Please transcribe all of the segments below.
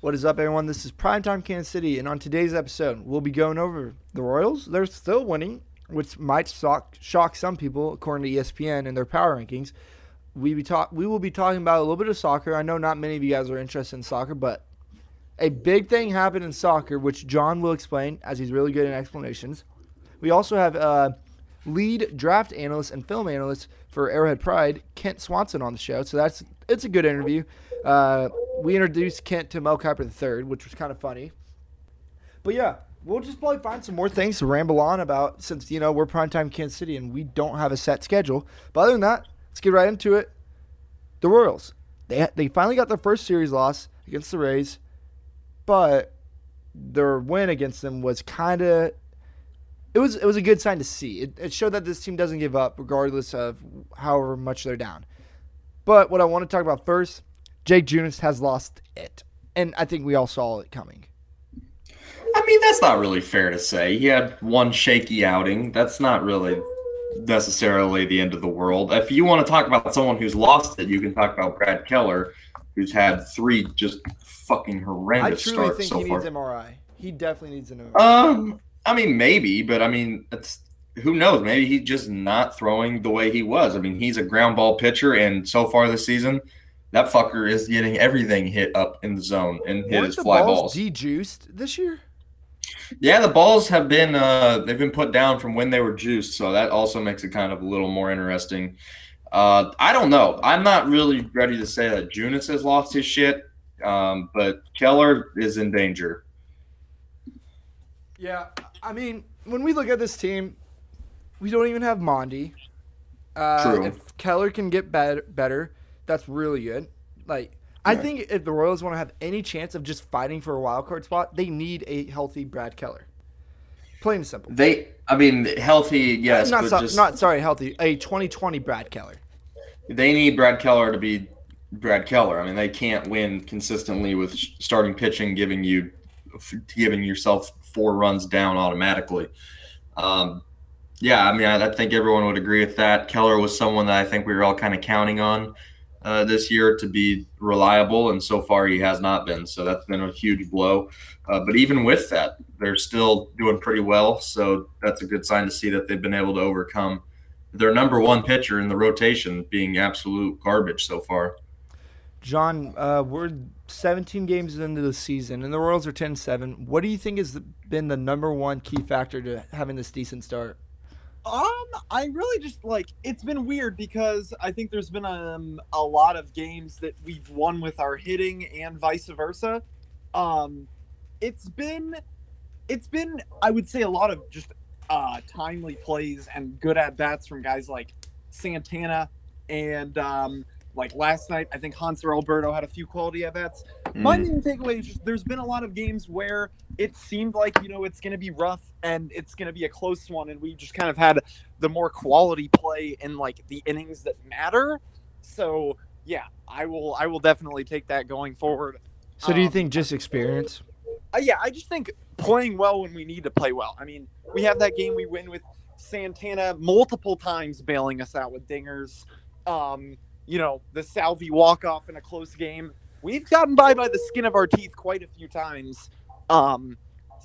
What is up, everyone? This is Primetime Kansas City, and on today's episode, we'll be going over the Royals. They're still winning, which might shock, shock some people, according to ESPN and their power rankings. We be talk we will be talking about a little bit of soccer. I know not many of you guys are interested in soccer, but a big thing happened in soccer, which John will explain as he's really good in explanations. We also have uh, lead draft analyst and film analyst for Arrowhead Pride, Kent Swanson, on the show. So that's it's a good interview. Uh, we introduced Kent to Mel Kiper III, which was kind of funny. But yeah, we'll just probably find some more things to ramble on about since you know we're primetime Kansas City and we don't have a set schedule. But other than that, let's get right into it. The Royals, they they finally got their first series loss against the Rays, but their win against them was kind of it was it was a good sign to see. It, it showed that this team doesn't give up regardless of however much they're down. But what I want to talk about first, Jake Junis has lost it, and I think we all saw it coming. I mean, that's not really fair to say. He had one shaky outing. That's not really necessarily the end of the world. If you want to talk about someone who's lost it, you can talk about Brad Keller, who's had three just fucking horrendous starts. I horrendous truly starts think so he far. needs MRI. He definitely needs an MRI. Um, I mean, maybe, but I mean, it's who knows? Maybe he's just not throwing the way he was. I mean, he's a ground ball pitcher, and so far this season, that fucker is getting everything hit up in the zone and hit Weren't his the fly balls balls. de-juiced this year? Yeah, the balls have been uh, they've been put down from when they were juiced, so that also makes it kind of a little more interesting. Uh, I don't know. I'm not really ready to say that Junis has lost his shit, um, but Keller is in danger. Yeah, I mean, when we look at this team, we don't even have Mondi. Uh, True. If Keller can get better, better, that's really good. Like, I think if the Royals want to have any chance of just fighting for a wild card spot, they need a healthy Brad Keller. Plain and simple. They, I mean, healthy, yes, not but so- just not sorry, healthy. A 2020 Brad Keller. they need Brad Keller to be Brad Keller. I mean, they can't win consistently with starting pitching, giving you giving yourself four runs down automatically. Um, yeah, I mean, I, I think everyone would agree with that. Keller was someone that I think we were all kind of counting on uh, this year to be reliable, and so far he has not been. So that's been a huge blow. Uh, but even with that, they're still doing pretty well. So that's a good sign to see that they've been able to overcome their number one pitcher in the rotation being absolute garbage so far. John, uh, we're 17 games into the season, and the Royals are 10 7. What do you think has been the number one key factor to having this decent start? Um, I really just like it's been weird because I think there's been um a lot of games that we've won with our hitting and vice versa. Um, it's been it's been I would say a lot of just uh timely plays and good at bats from guys like Santana and um like last night I think Hanser Alberto had a few quality at bats. My Mm. main takeaway is just there's been a lot of games where it seemed like you know it's going to be rough and it's going to be a close one, and we just kind of had the more quality play in like the innings that matter. So yeah, I will I will definitely take that going forward. So, do you Um, think just experience? Uh, yeah, I just think playing well when we need to play well. I mean, we have that game we win with Santana multiple times bailing us out with dingers. Um, you know, the Salvi walk off in a close game. We've gotten by by the skin of our teeth quite a few times. Um,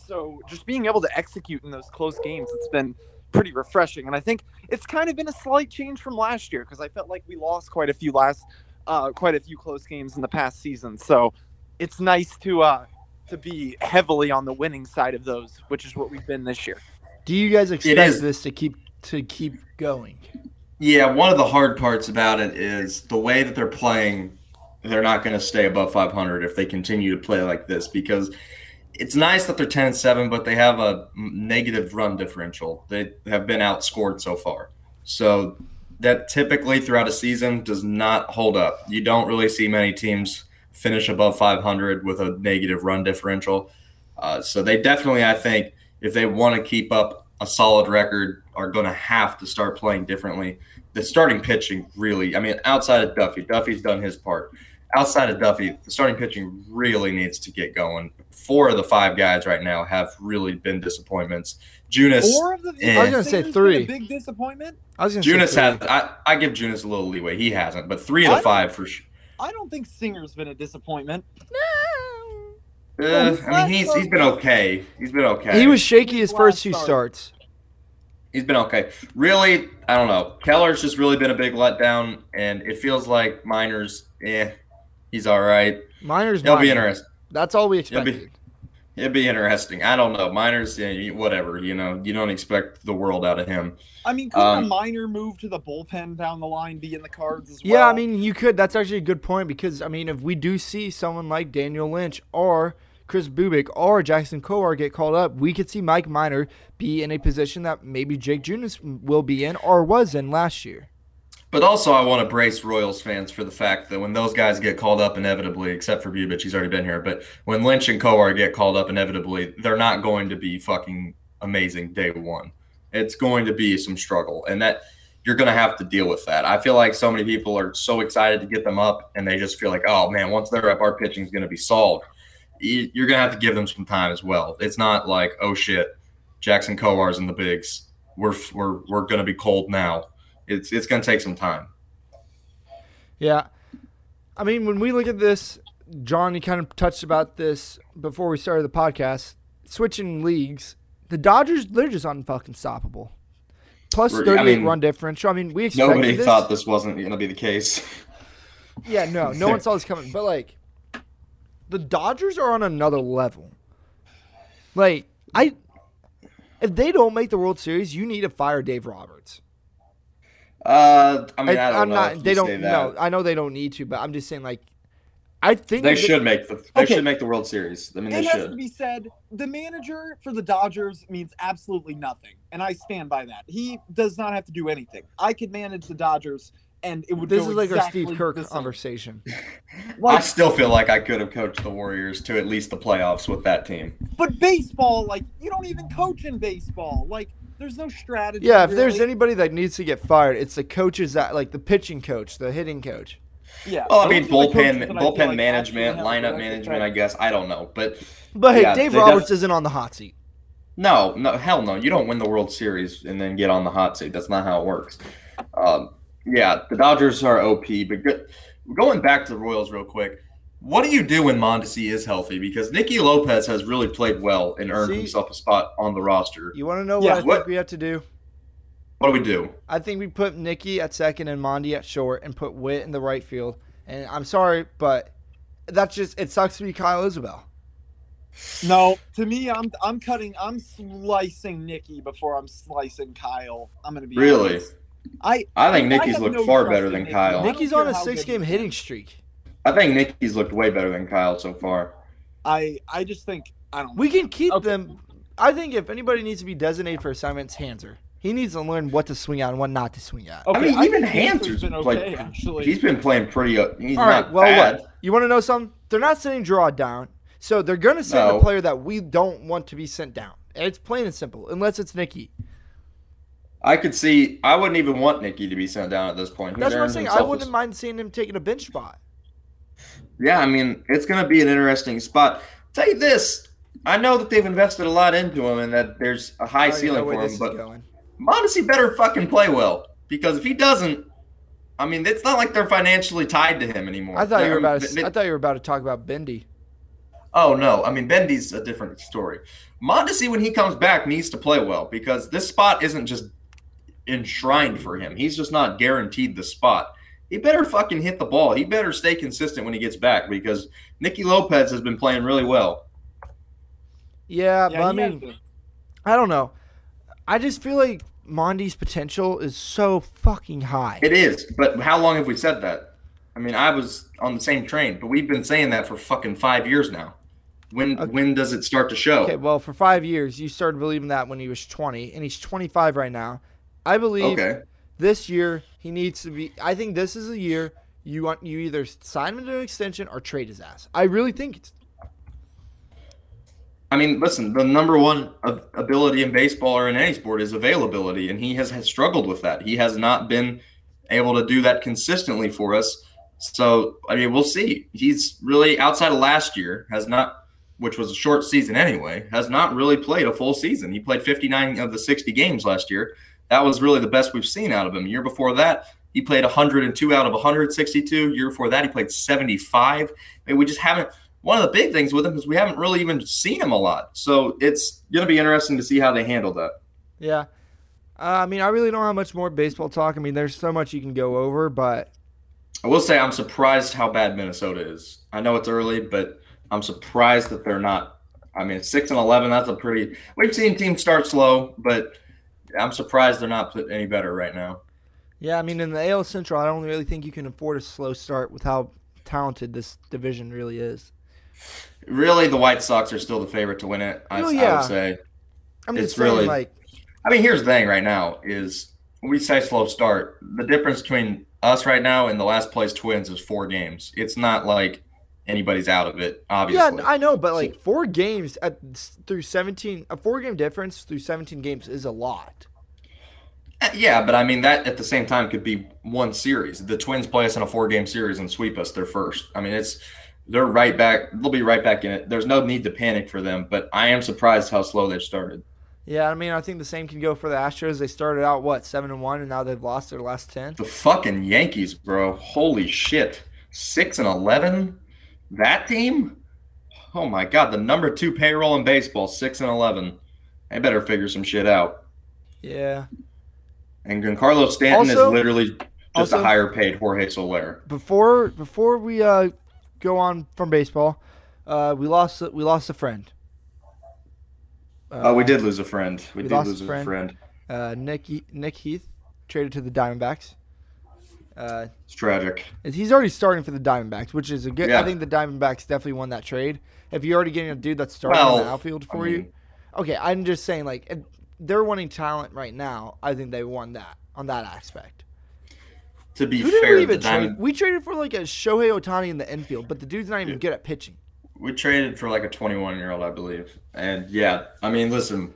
so just being able to execute in those close games, it's been pretty refreshing. And I think it's kind of been a slight change from last year because I felt like we lost quite a few last, uh, quite a few close games in the past season. So it's nice to uh, to be heavily on the winning side of those, which is what we've been this year. Do you guys expect this to keep to keep going? Yeah, one of the hard parts about it is the way that they're playing. They're not going to stay above 500 if they continue to play like this because it's nice that they're 10 and 7, but they have a negative run differential. They have been outscored so far. So that typically throughout a season does not hold up. You don't really see many teams finish above 500 with a negative run differential. Uh, so they definitely, I think, if they want to keep up a solid record, are going to have to start playing differently. The starting pitching really, I mean, outside of Duffy, Duffy's done his part. Outside of Duffy, the starting pitching really needs to get going. Four of the five guys right now have really been disappointments. Junis, Four of the Eh. I was gonna say three. A big disappointment. I was going to Junis say has. I, I give Junis a little leeway. He hasn't, but three of the don't- five for sure. I don't think Singer's been a disappointment. No. Uh, I mean, he's he's been okay. He's been okay. He was shaky his first two Last starts. He's been okay. Really, I don't know. Keller's just really been a big letdown, and it feels like Minor's, eh, he's all right. Minor's, He'll be interesting. That's all we He'll be- expected. It'd be interesting. I don't know. Minor's, yeah, whatever. You know, you don't expect the world out of him. I mean, couldn't Um, a minor move to the bullpen down the line be in the cards as well? Yeah, I mean, you could. That's actually a good point because I mean, if we do see someone like Daniel Lynch or Kris Bubic or Jackson Kowar get called up, we could see Mike Minor be in a position that maybe Jake Junis will be in or was in last year. But also, I want to brace Royals fans for the fact that when those guys get called up inevitably, except for Bubic, he's already been here. But when Lynch and Kowar get called up inevitably, they're not going to be fucking amazing day one. It's going to be some struggle, and that you're going to have to deal with that. I feel like so many people are so excited to get them up, and they just feel like, oh man, once they're up, our pitching is going to be solved. You- You're going to have to give them some time as well. It's not like, oh shit, Jackson Kowar's in the bigs. We're we're we're going to be cold now. It's it's going to take some time. Yeah. I mean, when we look at this, John, you kind of touched about this before we started the podcast. Switching leagues, the Dodgers, they're just unfucking stoppable. Plus We're- I 38 mean, run differential. I mean, we expected Nobody this. thought this wasn't going to be the case. Yeah, no, no one saw this coming. But like, the Dodgers are on another level. Like, I, if they don't make the World Series, you need to fire Dave Roberts. Uh, I mean, I, don't am know. not. if They you don't. say No. I know they don't need to, but I'm just saying, like, I think They that- should make the. They Okay. should make the World Series. I mean, they it has to be said, the manager for the Dodgers means absolutely nothing, and I stand by that. He does not have to do anything. I could manage the Dodgers, and it would. This go is like exactly our Steve Kerr the same. conversation. I still feel like I could have coached the Warriors to at least the playoffs with that team. but baseball, like you don't even coach in baseball. Like, there's no strategy. Yeah, if there's anybody that needs to get fired, it's the coaches that like the pitching coach, the hitting coach. yeah. Well, I mean, are the coaches bullpen, that I feel bullpen like management, lineup the management. I guess I don't know, but But hey, Yeah, Dave Roberts def- isn't on the hot seat. no, no, hell no. You don't win the World Series and then get on the hot seat. That's not how it works. Um, yeah, the Dodgers are OP, but good. going back to the Royals real quick. What do you do when Mondesi is healthy? Because Nicky Lopez has really played well and earned See- himself a spot on the roster. You want to know Yeah, what I what- think we have to do? What do we do? I think we put Nicky at second and Mondi at short, and put Witt in the right field. And I'm sorry, but that's just it. Sucks to be Kyle Isbel. No, to me, I'm I'm cutting, I'm slicing Nicky before I'm slicing Kyle. I'm gonna be Really? honest. I I think I Nicky's have looked no far better than Nicky. Kyle. I don't Nicky's on a six-game hitting streak. I think Nicky's looked way better than Kyle so far. I I just think I don't. We can keep Okay. them. I think if anybody needs to be designated for assignments, Hanser. He needs to learn what to swing at and what not to swing at. Okay, I mean, even Hanser's Hanser's been played. okay, actually. He's been playing pretty. Uh, he's All right. not Well, bad. what? You want to know something? They're not sending draw down, so they're going to send No. a player that we don't want to be sent down. It's plain and simple, unless it's Nicky. I could see. I wouldn't even want Nicky to be sent down at this point. That's what I'm saying. I wouldn't mind seeing him taking a bench spot. Yeah, I mean, it's going to be an interesting spot. Tell you this, I know that they've invested a lot into him and that there's a high oh, I ceiling for him, but. Mondesi better fucking play well because if he doesn't, I mean, it's not like they're financially tied to him anymore. I thought you were about. To, they- I thought you were about to talk about Bendy. Oh no, I mean Bendy's a different story. Mondesi, when he comes back, needs to play well because this spot isn't just enshrined for him. He's just not guaranteed the spot. He better fucking hit the ball. He better stay consistent when he gets back because Nicky Lopez has been playing really well. Yeah, yeah, but I mean, been. I don't know. I just feel like Mondy's potential is so fucking high. It is, but how long have we said that? I mean, I was on the same train, but we've been saying that for fucking five years now. When Okay. when does it start to show? Okay, well, for five years, you started believing that when he was 20, and he's 25 right now. I believe Okay. this year he needs to be. I think this is a year you want you either sign him to an extension or trade his ass. I really think it's. I mean, listen, the number one ability in baseball or in any sport is availability, and he has, has struggled with that. He has not been able to do that consistently for us. So, I mean, we'll see. He's really outside of last year has not, which was a short season anyway, has not really played a full season. He played 59 of the 60 games last year. That was really the best we've seen out of him. Year before that, he played 102 out of 162. Year before that, he played 75. I mean, we just haven't one of the big things with him is we haven't really even seen him a lot. So it's going to be interesting to see how they handle that. Yeah. Uh, I mean, I really don't have much more baseball talk. I mean, there's so much you can go over, but I will say I'm surprised how bad Minnesota is. I know it's early, but I'm surprised that they're not. I mean, six and eleven. That's a pretty. We've seen teams start slow, but I'm surprised they're not any better right now. Yeah, I mean, in the AL Central, I don't really think you can afford a slow start with how talented this division really is. Really, the White Sox are still the favorite to win it. I, Oh, yeah. I would say. I'm It's really- like, I mean, here's the thing right now is we say slow start. The difference between us right now and the last place Twins is four games. It's not like anybody's out of it, Obviously, yeah. I know, but like four games at through 17, a four game difference through 17 games is a lot. Uh, Yeah, but I mean that at the same time could be one series. The Twins play us in a four-game series and sweep us. They're first. I mean, it's they're right back. They'll be right back in it. There's no need to panic for them. But I am surprised how slow they've started. Yeah, I mean, I think the same can go for the Astros. They started out what seven and one, and now they've lost their last ten. The fucking Yankees, bro. Holy shit. Six and eleven. That team. Oh my god, the number two payroll in baseball, six and eleven. They better figure some shit out. Yeah. And Giancarlo Stanton Also- is literally just also- a higher paid Jorge Soler. Before before we uh, go on from baseball, uh, we lost we lost a friend. Oh, we did lose a friend. We, we did lose a a friend. friend. Uh, Nick Nick Heath traded to the Diamondbacks. Uh, It's tragic. he's already starting for the Diamondbacks, which is a good. I think the Diamondbacks definitely won that trade. If you're already getting a dude that's starting in the outfield for I you, okay. I'm just saying, like, if they're wanting talent right now. I think they won that on that aspect. to be Who fair, we trade? We traded for like a Shohei Ohtani in the infield, but the dude's not even Yeah. good at pitching. we traded for like a 21 year old, I believe. And yeah, I mean, listen,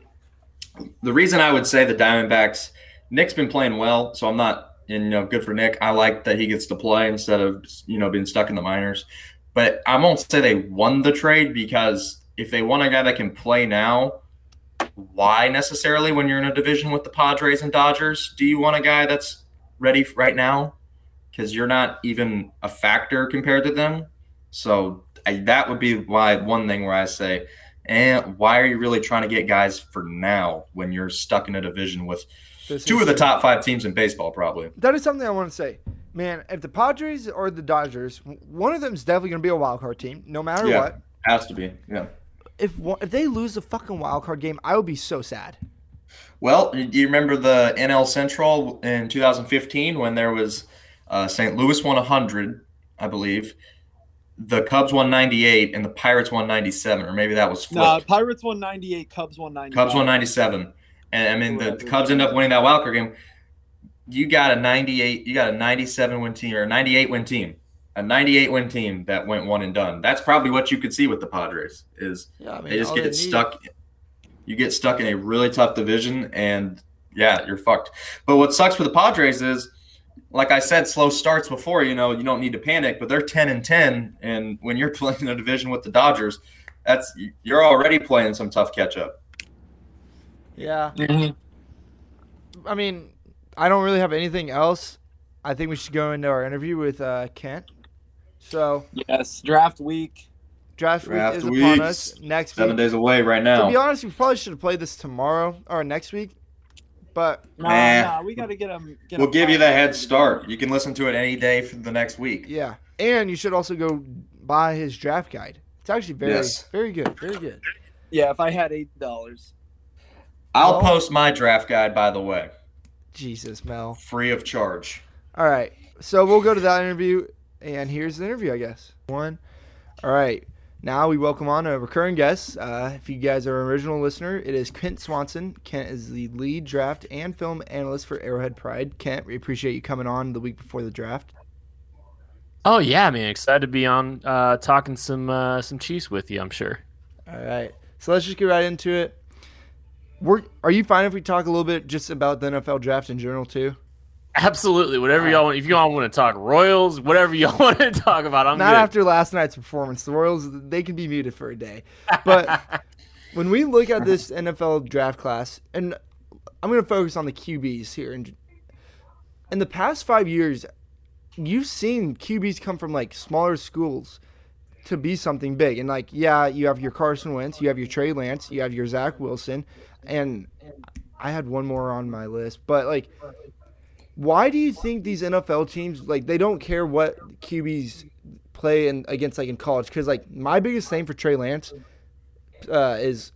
the reason I would say the Diamondbacks, Nick's been playing well, so I'm not, and, you know, good for Nick. I like that he gets to play instead of you know being stuck in the minors. But I won't say they won the trade because if they want a guy that can play now, why necessarily when you're in a division with the Padres and Dodgers do you want a guy that's ready right now? Because you're not even a factor compared to them. So I, that would be why one thing where I say, and why are you really trying to get guys for now when you're stuck in a division with This two of the top five teams in baseball, probably? That is something I want to say, man. If the Padres or the Dodgers, one of them is definitely going to be a wild card team, no matter what. Yeah. what. Has to be, yeah. If if they lose the fucking wild card game, I would be so sad. Well, do you remember the NL Central in 2015 when there was uh, St. Louis won 100, I believe. The Cubs won 98 and the Pirates won 97, or maybe that was flipped. Nah, Pirates won 98, Cubs won 95. Cubs won 97. And I mean, the, the Cubs end up winning that wild card game. You got a 98, you got a 97 win team or a 98 win team. A 98 win team that went one and done. That's probably what you could see with the Padres is Yeah, I mean, they just get need- stuck. You get stuck in a really tough division, and yeah, you're fucked. But what sucks for the Padres is, like I said, slow starts before. You know, you don't need to panic, but they're ten and ten, and when you're playing a division with the Dodgers, that's you're already playing some tough catch up. Yeah, Mhm. I mean, I don't really have anything else. I think we should go into our interview with uh, Kent. So Yes, draft week. draft, Draft week is week, upon us next Seven week. days away right now. To be honest, we probably should have played this tomorrow or next week, but Nah, Nah. nah, we got to get them. Get We'll 'em give you fired the head start. You can listen to it any day for the next week. yeah. And you should also go buy his draft guide. It's actually very, Yes. very good, very good. Yeah, if I had eight dollars. I'll Well- post my draft guide, by the way, Jesus, Mel. free of charge. All right. So we'll go to that interview, and here's the interview, I guess. One. All right. Now we welcome on a recurring guest. Uh, if you guys are an original listener, it is Kent Swanson. Kent is the lead draft and film analyst for Arrowhead Pride. Kent, we appreciate you coming on the week before the draft. Oh yeah, man! Excited to be on uh, talking some uh, some Chiefs with you. I'm sure. All right. So let's just get right into it. We're, are you fine if we talk a little bit just about the NFL draft in general too? Absolutely, whatever y'all want. If y'all want to talk Royals, whatever y'all want to talk about, I'm Not good. after last night's performance. The Royals they can be muted for a day. But when we look at this NFL draft class, and I'm going to focus on the QBs here. And in the past five years, you've seen QBs come from like smaller schools to be something big. And like, yeah, you have your Carson Wentz, you have your Trey Lance, you have your Zach Wilson, and I had one more on my list, but like, why do you think these NFL teams like they don't care what QBs play in against like in college? Because like my biggest thing for Trey Lance uh, is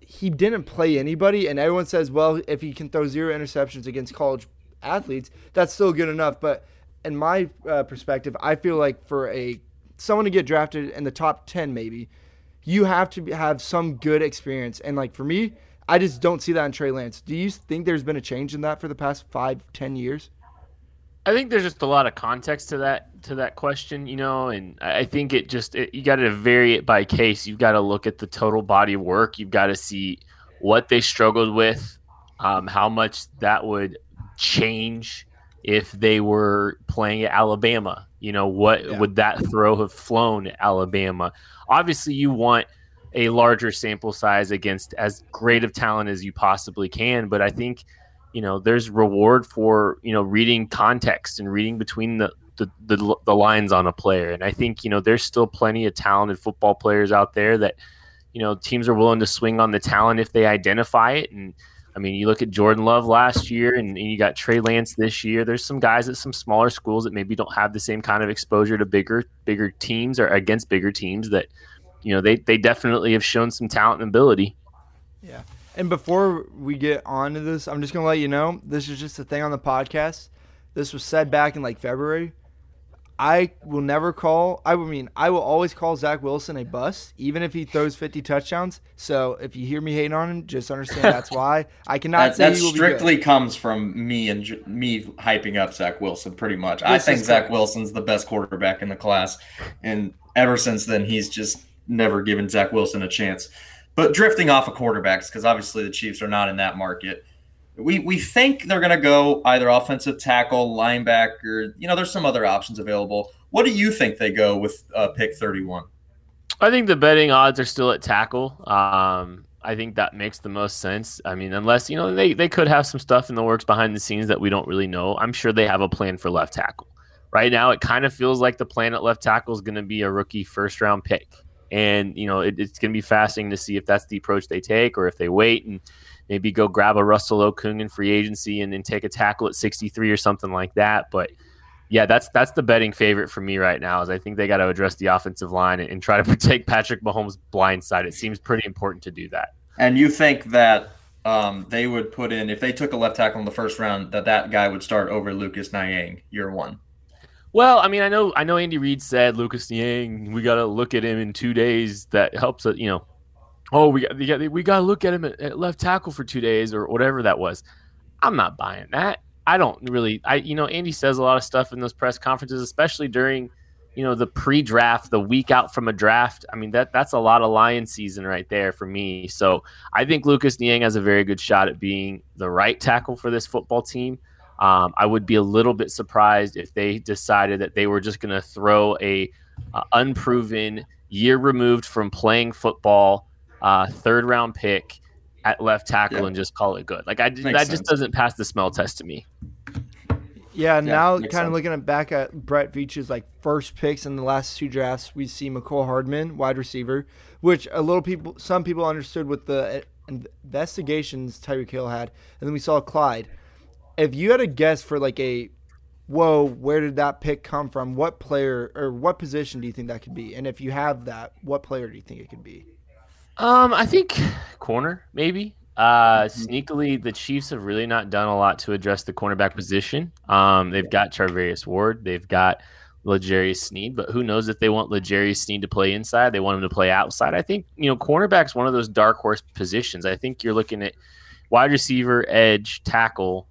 he didn't play anybody, and everyone says, well, if he can throw zero interceptions against college athletes, that's still good enough. But in my uh, perspective, I feel like for a someone to get drafted in the top ten, maybe you have to have some good experience. And like for me, I just don't see that in Trey Lance. Do you think there's been a change in that for the past five, ten years? I think there's just a lot of context to that to that question, you know, and I think it just it, you got to vary it by case. You've got to look at the total body of work. You've got to see what they struggled with, um, how much that would change if they were playing at Alabama. You know, what yeah. would that throw have flown at Alabama? Obviously, you want a larger sample size against as great of talent as you possibly can, but I think you know there's reward for you know reading context and reading between the the, the, the lines on a player and i think you know there's still plenty of talented football players out there that you know teams are willing to swing on the talent if they identify it and I mean, you look at Jordan Love last year, and, and, you got Trey Lance this year. There's some guys at some smaller schools that maybe don't have the same kind of exposure to bigger, bigger teams or against bigger teams. That, you know, they they definitely have shown some talent and ability. Yeah, and before we get on to this, I'm just gonna let you know this is just a thing on the podcast. This was said back in like February. I will never call. I mean, I will always call Zach Wilson a bust, even if he throws 50 touchdowns. So if you hear me hating on him, just understand that's why. I cannot that, say that strictly comes from me and me hyping up Zach Wilson. Pretty much, this I think Zach correct. Wilson's the best quarterback in the class, and ever since then, he's just never given Zach Wilson a chance. But drifting off of quarterbacks, because obviously the Chiefs are not in that market. We, we think they're going to go either offensive tackle, linebacker. You know, there's some other options available. What do you think they go with uh, pick 31? I think the betting odds are still at tackle. Um, I think that makes the most sense. I mean, unless, you know, they, they could have some stuff in the works behind the scenes that we don't really know. I'm sure they have a plan for left tackle. Right now, it kind of feels like the plan at left tackle is going to be a rookie first round pick. And, you know, it, it's going to be fascinating to see if that's the approach they take or if they wait and maybe go grab a Russell Okung in free agency and then take a tackle at 63 or something like that. But yeah, that's that's the betting favorite for me right now. Is I think they got to address the offensive line and, and try to protect Patrick Mahomes' blind side. It seems pretty important to do that. And you think that um, they would put in if they took a left tackle in the first round that that guy would start over Lucas Niang year one? Well, I mean, I know I know Andy Reid said Lucas Niang. We got to look at him in two days. That helps. Uh, you know, oh, we got we got to look at him at, at left tackle for two days or whatever that was. I'm not buying that. I don't really. I you know, Andy says a lot of stuff in those press conferences, especially during you know the pre-draft, the week out from a draft. I mean that that's a lot of lion season right there for me. So I think Lucas Niang has a very good shot at being the right tackle for this football team. Um, I would be a little bit surprised if they decided that they were just going to throw a uh, unproven, year removed from playing football, uh, third round pick at left tackle and just call it good. Like I that sense. just doesn't pass the smell test to me. Yeah, yeah now kind of looking at back at Brett Veach's like first picks in the last two drafts, we see Mecole Hardman, wide receiver, which a little people, some people understood with the uh, investigations Tyreek Hill had, and then we saw Clyde if you had a guess for like a whoa, where did that pick come from? What player or what position do you think that could be? And if you have that, what player do you think it could be? Um, I think corner maybe. Uh, mm-hmm. sneakily, the Chiefs have really not done a lot to address the cornerback position. Um, they've got Charvarius Ward, they've got L'Jarius Sneed, but who knows if they want L'Jarius Sneed to play inside? They want him to play outside. I think you know cornerback's one of those dark horse positions. I think you're looking at wide receiver, edge, tackle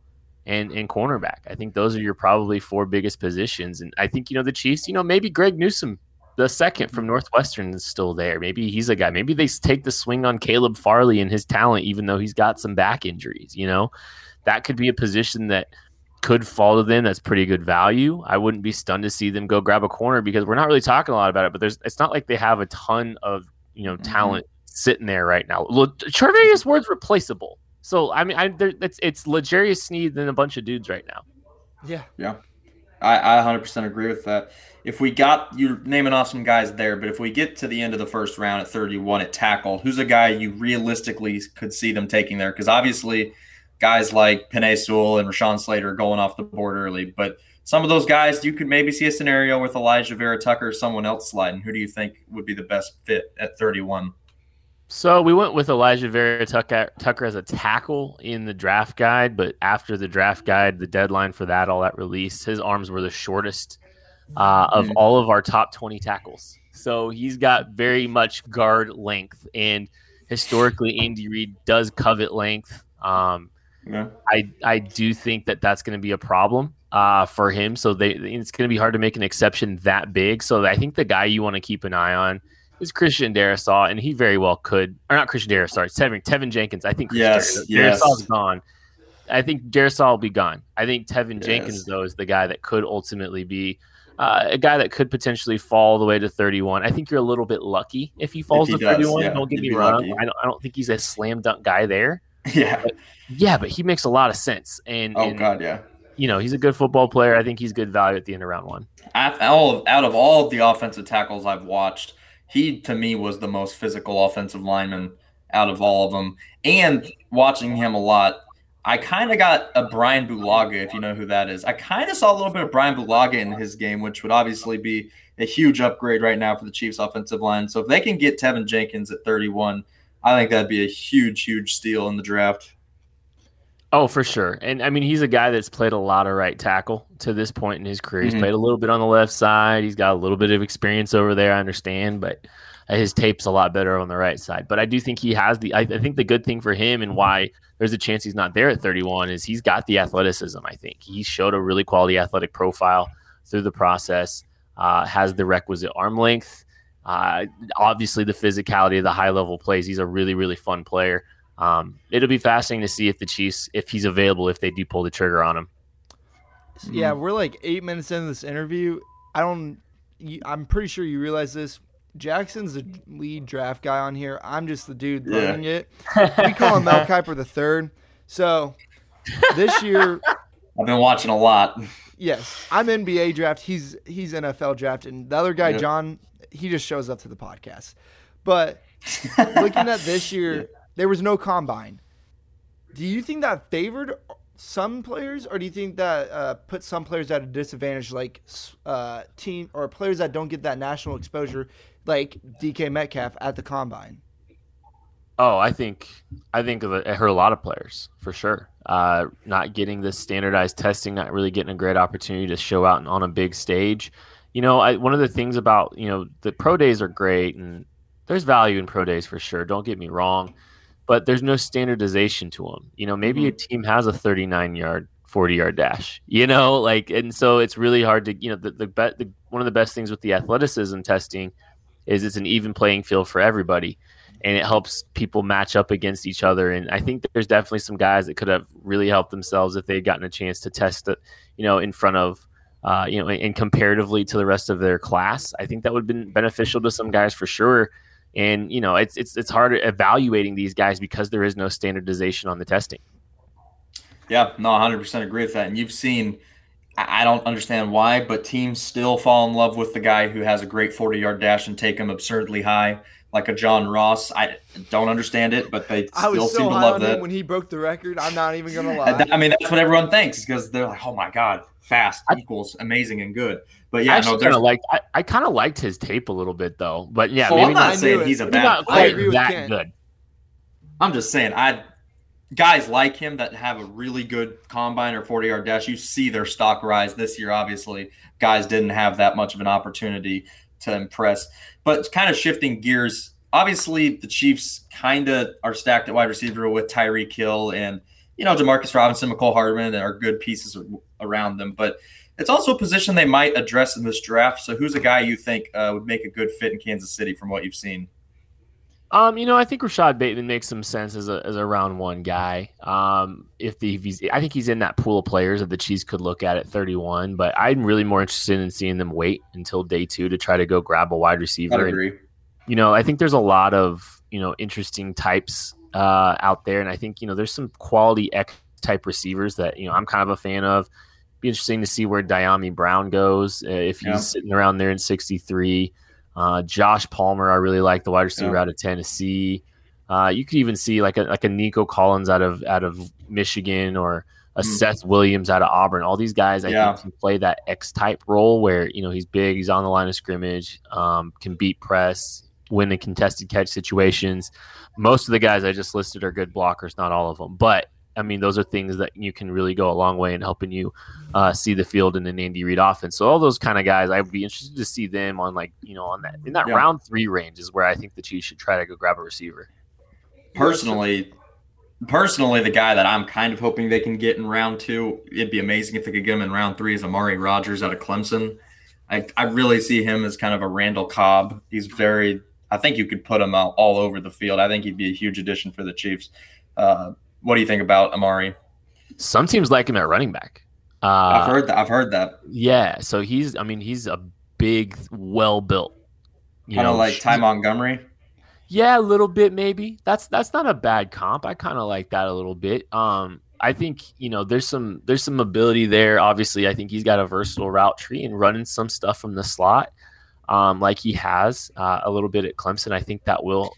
and and cornerback. I think those are your probably four biggest positions. And I think you know the Chiefs. You know maybe Greg Newsome, the second from Northwestern, is still there. Maybe he's a guy. Maybe they take the swing on Caleb Farley and his talent, even though he's got some back injuries. You know, that could be a position that could fall to them. That's pretty good value. I wouldn't be stunned to see them go grab a corner because we're not really talking a lot about it. But there's it's not like they have a ton of you know mm-hmm. talent mm-hmm. sitting there right now. Look, Charvarius Ward's replaceable. So I mean, I, there, it's it's L'Jarius Sneed and a bunch of dudes right now. Yeah, yeah. I, I 100% agree with that. If we got you naming off some guys there, but if we get to the end of the first round at 31 at tackle, who's a guy you realistically could see them taking there? Because obviously, guys like Penei Sewell and Rashawn Slater are going off the board early, but some of those guys you could maybe see a scenario with Elijah Vera-Tucker or someone else sliding. Who do you think would be the best fit at 31? So we went with Elijah Vera-Tucker as a tackle in the draft guide, but after the draft guide, the deadline for that, all that released, his arms were the shortest uh, of mm-hmm. all of our top 20 tackles. So he's got very much guard length, and historically, Andy Reid does covet length. Um, yeah. I I do think that that's going to be a problem uh, for him. So they it's going to be hard to make an exception that big. So I think the guy you want to keep an eye on is Christian Darrisaw, and he very well could, or not Christian Darrisaw, sorry, Tevin, Teven Jenkins. I think yes, yes. Darrisaw's gone. I think Darrisaw will be gone. I think Teven yes. Jenkins though is the guy that could ultimately be uh, a guy that could potentially fall the way to 31. I think you're a little bit lucky if he falls if he to 31. yeah. Don't get me wrong. I don't, I don't think he's a slam dunk guy there. Yeah, but, yeah, but he makes a lot of sense. And oh and, god, yeah. You know, he's a good football player. I think he's good value at the end of round one. All of, out of all of the offensive tackles I've watched, he to me was the most physical offensive lineman out of all of them. And watching him a lot, I kind of got a Brian Bulaga, if you know who that is. I kind of saw a little bit of Brian Bulaga in his game, which would obviously be a huge upgrade right now for the Chiefs' offensive line. So if they can get Teven Jenkins at 31, I think that'd be a huge, huge steal in the draft. Oh, for sure. And I mean, he's a guy that's played a lot of right tackle to this point in his career. He's mm-hmm. played a little bit on the left side. He's got a little bit of experience over there, I understand, but his tape's a lot better on the right side. But I do think he has the, I, I think the good thing for him and why there's a chance he's not there at 31 is he's got the athleticism, I think. He showed a really quality athletic profile through the process, uh, has the requisite arm length. Uh, obviously, the physicality of the high level plays. He's a really, really fun player. Um, it'll be fascinating to see if the Chiefs, if he's available, if they do pull the trigger on him. Yeah, we're like eight minutes into this interview. I don't. I'm pretty sure you realize this. Jackson's the lead draft guy on here. I'm just the dude yeah. running it. We call him Mel Kiper the third. So this year, I've been watching a lot. Yes, I'm NBA draft. He's he's NFL draft, and the other guy, yep. John, he just shows up to the podcast. But looking at this year, there was no combine. Do you think that favored some players, or do you think that uh, put some players at a disadvantage, like uh, team or players that don't get that national exposure, like DK Metcalf at the combine? Oh, I think I think it hurt a lot of players for sure. Uh, not getting this standardized testing, not really getting a great opportunity to show out on a big stage. You know, I, one of the things about you know the pro days are great, and there's value in pro days for sure. Don't get me wrong but there's no standardization to them. You know, maybe mm-hmm. a team has a 39 yard, 40 yard dash. You know, like, and so it's really hard to, you know, the the, be- the one of the best things with the athleticism testing is it's an even playing field for everybody, and it helps people match up against each other. And I think there's definitely some guys that could have really helped themselves if they'd gotten a chance to test it, you know, in front of. Uh, you know, and comparatively to the rest of their class, I think that would have been beneficial to some guys for sure and you know it's it's it's hard evaluating these guys because there is no standardization on the testing. Yeah, no, 100% agree with that. And you've seen, I don't understand why, but teams still fall in love with the guy who has a great 40 yard dash and take him absurdly high, like a John Ross. I don't understand it, but they I still so seem to love that. when he broke the record. I'm not even going to lie. I mean, that's what everyone thinks because they're like, oh my God, fast equals amazing and good. But yeah, I no, kind of like I, I kind of liked his tape a little bit though. But yeah, well, maybe I'm not, not saying he's a bad not quite player. that good. I'm just saying I guys like him that have a really good combine or 40 yard dash. You see their stock rise this year. Obviously, guys didn't have that much of an opportunity to impress. But kind of shifting gears. Obviously, the Chiefs kind of are stacked at wide receiver with Tyreek Hill and you know Demarcus Robinson, Mecole Hardman, and are good pieces around them. But it's also a position they might address in this draft. So, who's a guy you think uh, would make a good fit in Kansas City from what you've seen? Um, you know, I think Rashod Bateman makes some sense as a as a round one guy. Um, if the if he's, I think he's in that pool of players that the Chiefs could look at at 31. But I'm really more interested in seeing them wait until day two to try to go grab a wide receiver. I agree. And, you know, I think there's a lot of you know interesting types uh, out there, and I think you know there's some quality X type receivers that you know I'm kind of a fan of Be interesting to see where Dyami Brown goes uh, if he's Yeah. sitting around there in 63. Uh, Josh Palmer, I really like the wide receiver Yeah. out of Tennessee. Uh, you could even see like a like a Nico Collins out of out of Michigan or a Mm. Seth Williams out of Auburn. All these guys, I Yeah. think, can play that X type role where you know he's big, he's on the line of scrimmage, um, can beat press, win in contested catch situations. Most of the guys I just listed are good blockers, not all of them, but I mean those are things that you can really go a long way in helping you uh, see the field in an Andy Reid offense. So all those kind of guys, I'd be interested to see them on like you know on that in that Yeah. round three range is where I think the Chiefs should try to go grab a receiver. personally personally the guy that i'm kind of hoping they can get in round two it'd be amazing if they could get him in round three is amari rodgers out of clemson i, I really see him as kind of a randall cobb he's very i think you could put him out all over the field i think he'd be a huge addition for the chiefs uh, what do you think about amari Some teams like him at running back. Uh, i've heard that i've heard that Yeah, so he's I mean he's a big, well built. You kind of know, like ty montgomery Yeah, a little bit maybe. That's that's not a bad comp. I kind of like that a little bit. Um, I think you know there's some there's some ability there. Obviously, I think he's got a versatile route tree and running some stuff from the slot, um, like he has uh, a little bit at Clemson. I think that will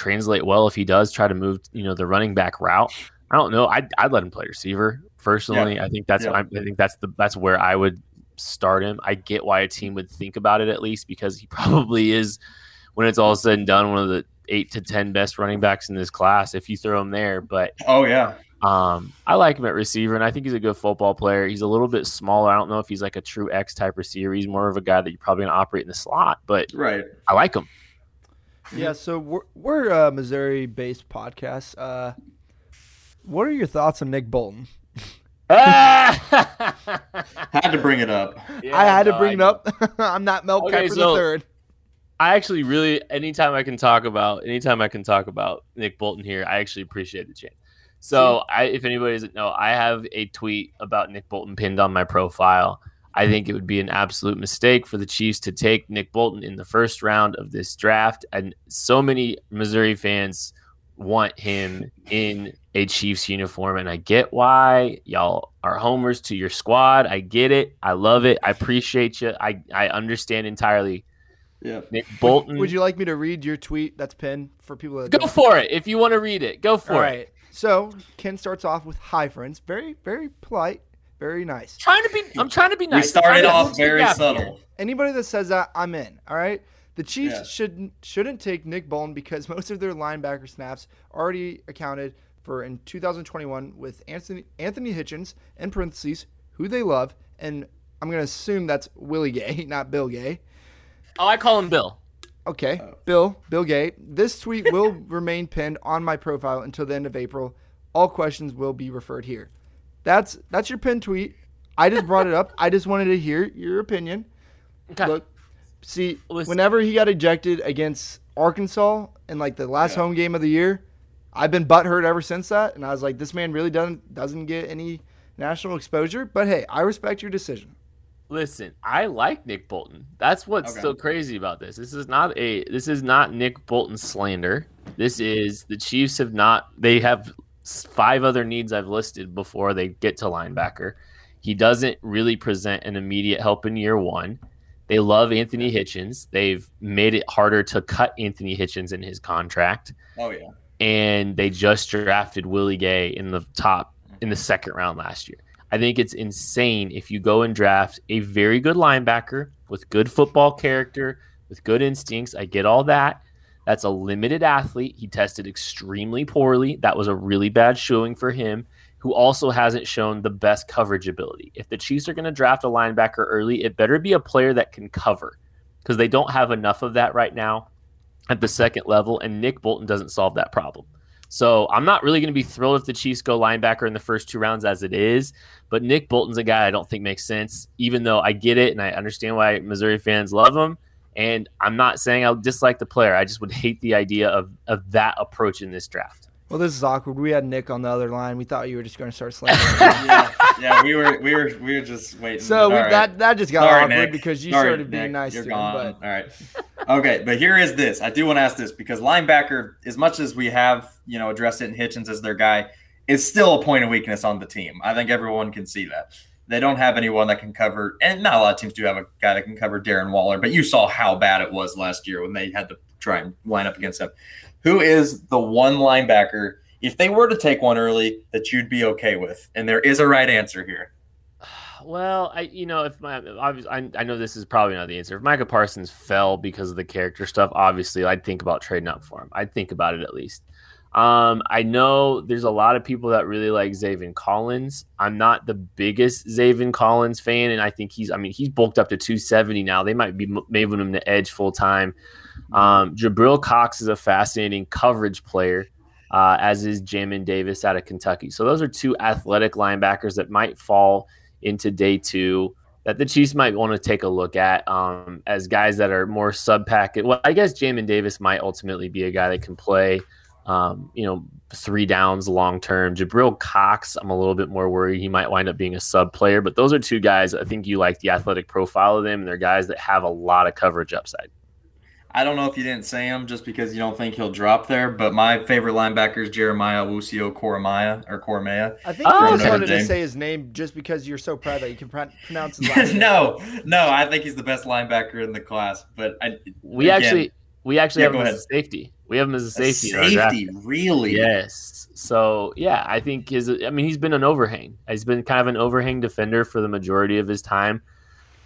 translate well if he does try to move you know the running back route. I don't know. I'd, I'd let him play receiver personally. I think that's Yeah. I, I think that's the that's where I would start him. I get why a team would think about it at least because he probably is when it's all said and done, one of the eight to ten best running backs in this class if you throw him there. But oh yeah um, I like him at receiver, and I think he's a good football player. He's a little bit smaller. I don't know if he's like a true X type receiver. He's more of a guy that you're probably going to operate in the slot, but right I like him. Yeah, so we're, we're a Missouri based podcast. Uh, what are your thoughts on Nick Bolton? had to bring it up I had to bring I it up. I'm not Mel Okay, Kiper so- the third. I actually really anytime I can talk about anytime I can talk about Nick Bolton here, I actually appreciate the chance. So I if anybody doesn't know, I have a tweet about Nick Bolton pinned on my profile. I think it would be an absolute mistake for the Chiefs to take Nick Bolton in the first round of this draft. And so many Missouri fans want him in a Chiefs uniform. And I get why y'all are homers to your squad. I get it. I love it. I appreciate you. I, I understand entirely. yeah Nick Bolton. Would you like me to read your tweet that's pinned for people that Go don't? for it. If you want to read it, go for All it. right. So Ken starts off with hi friends. Very, very polite, very nice. Trying to be, I'm trying to be nice. we started off very subtle here. Anybody that says that, I'm in. All right. The Chiefs Yeah. should shouldn't take Nick Bolton because most of their linebacker snaps already accounted for in 2021 with Anthony Anthony Hitchens in parentheses, who they love, and I'm gonna assume that's Willie Gay, not Bill Gay. Oh, I call him Bill. Okay, oh. Bill, Bill Gay. This tweet will remain pinned on my profile until the end of April. All questions will be referred here. That's that's your pin tweet. I just brought it up. I just wanted to hear your opinion. Okay. Look, see, Listen. whenever he got ejected against Arkansas in like the last Yeah. home game of the year, I've been butthurt ever since that, and I was like, this man really doesn't doesn't get any national exposure. But hey, I respect your decision. Listen, I like Nick Bolton. That's what's Okay. so crazy about this. This is not a this is not Nick Bolton slander. This is the Chiefs have not they have s- five other needs I've listed before they get to linebacker. He doesn't really present an immediate help in year 1. They love Anthony Hitchens. They've made it harder to cut Anthony Hitchens in his contract. oh yeah and they just drafted Willie Gay in the top in the second round last year. I think it's insane if you go and draft a very good linebacker with good football character, with good instincts. I get all that. That's a limited athlete. He tested extremely poorly. That was a really bad showing for him, who also hasn't shown the best coverage ability. If the Chiefs are going to draft a linebacker early, it better be a player that can cover because they don't have enough of that right now at the second level, and Nick Bolton doesn't solve that problem. So I'm not really going to be thrilled if the Chiefs go linebacker in the first two rounds as it is, but Nick Bolton's a guy I don't think makes sense, even though I get it and I understand why Missouri fans love him. And I'm not saying I dislike the player. I just would hate the idea of, of that approach in this draft. Well, this is awkward. We had Nick on the other line. We thought you were just going to start slandering. yeah, yeah, we were we were we were just waiting. so we, All right. that that just got Sorry, awkward Nick. because you Sorry, started being Nick. nice You're to gone. him. But All right. Okay, but here is this. I do want to ask this because linebacker, as much as we have, you know, addressed it in Hitchens as their guy, is still a point of weakness on the team. I think everyone can see that. They don't have anyone that can cover, and not a lot of teams do have a guy that can cover Darren Waller. But you saw how bad it was last year when they had to try and line up against him. Who is the one linebacker? If they were to take one early, that you'd be okay with, and there is a right answer here. Well, I you know if my obviously I, I know this is probably not the answer. If Micah Parsons fell because of the character stuff, obviously I'd think about trading up for him. I'd think about it at least. Um, I know there's a lot of people that really like Zaven Collins. I'm not the biggest Zaven Collins fan, and I think he's I mean he's bulked up to 270 now. They might be moving him to edge full time. Um, Jabril Cox is a fascinating coverage player. Uh, as is Jamin Davis out of Kentucky. So those are two athletic linebackers that might fall into day two that the Chiefs might want to take a look at um, as guys that are more sub packet. Well, I guess Jamin Davis might ultimately be a guy that can play, um, you know, three downs long term. Jabril Cox, I'm a little bit more worried he might wind up being a sub player, but those are two guys I think you like the athletic profile of them, and they're guys that have a lot of coverage upside. I don't know if you didn't say him just because you don't think he'll drop there, but my favorite linebacker is Jeremiah Owusu-Koramoah or Koromaya. I think oh, you just wanted to say his name just because you're so proud that you can pronounce his last no, no, I think he's the best linebacker in the class. But I, we again, actually we actually yeah, have him as a safety. We have him as a safety. A safety, really? Yes. So yeah, I think his. I mean, he's been an overhang. He's been kind of an overhang defender for the majority of his time.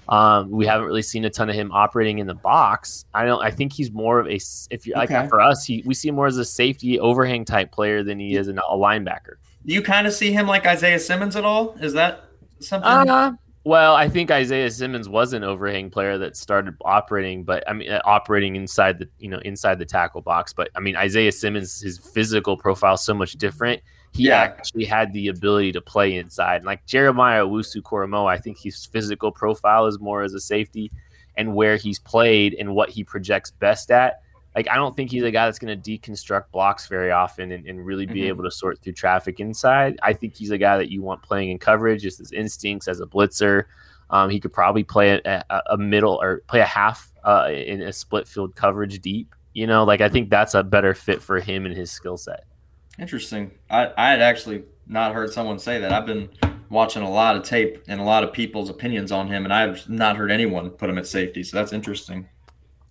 Um, we haven't really seen a ton of him operating in the box. I don't. I think he's more of a if you okay. like for us, he we see him more as a safety overhang type player than he is a linebacker. Do you kind of see him like Isaiah Simmons at all? Is that something? Uh, well, I think Isaiah Simmons was an overhang player that started operating, but I mean, uh, operating inside the you know inside the tackle box. But I mean, Isaiah Simmons, his physical profile is so much different he yeah. actually had the ability to play inside. Like Jeremiah Owusu-Koramoah, I think his physical profile is more as a safety and where he's played and what he projects best at. Like, I don't think he's a guy that's going to deconstruct blocks very often and, and really be mm-hmm. able to sort through traffic inside. I think he's a guy that you want playing in coverage, just his instincts as a blitzer. Um, he could probably play a, a, middle or play a half uh, in a split field coverage deep. You know, like I think that's a better fit for him and his skill set. Interesting. I, I had actually not heard someone say that. I've been watching a lot of tape and a lot of people's opinions on him, and I've not heard anyone put him at safety. So that's interesting.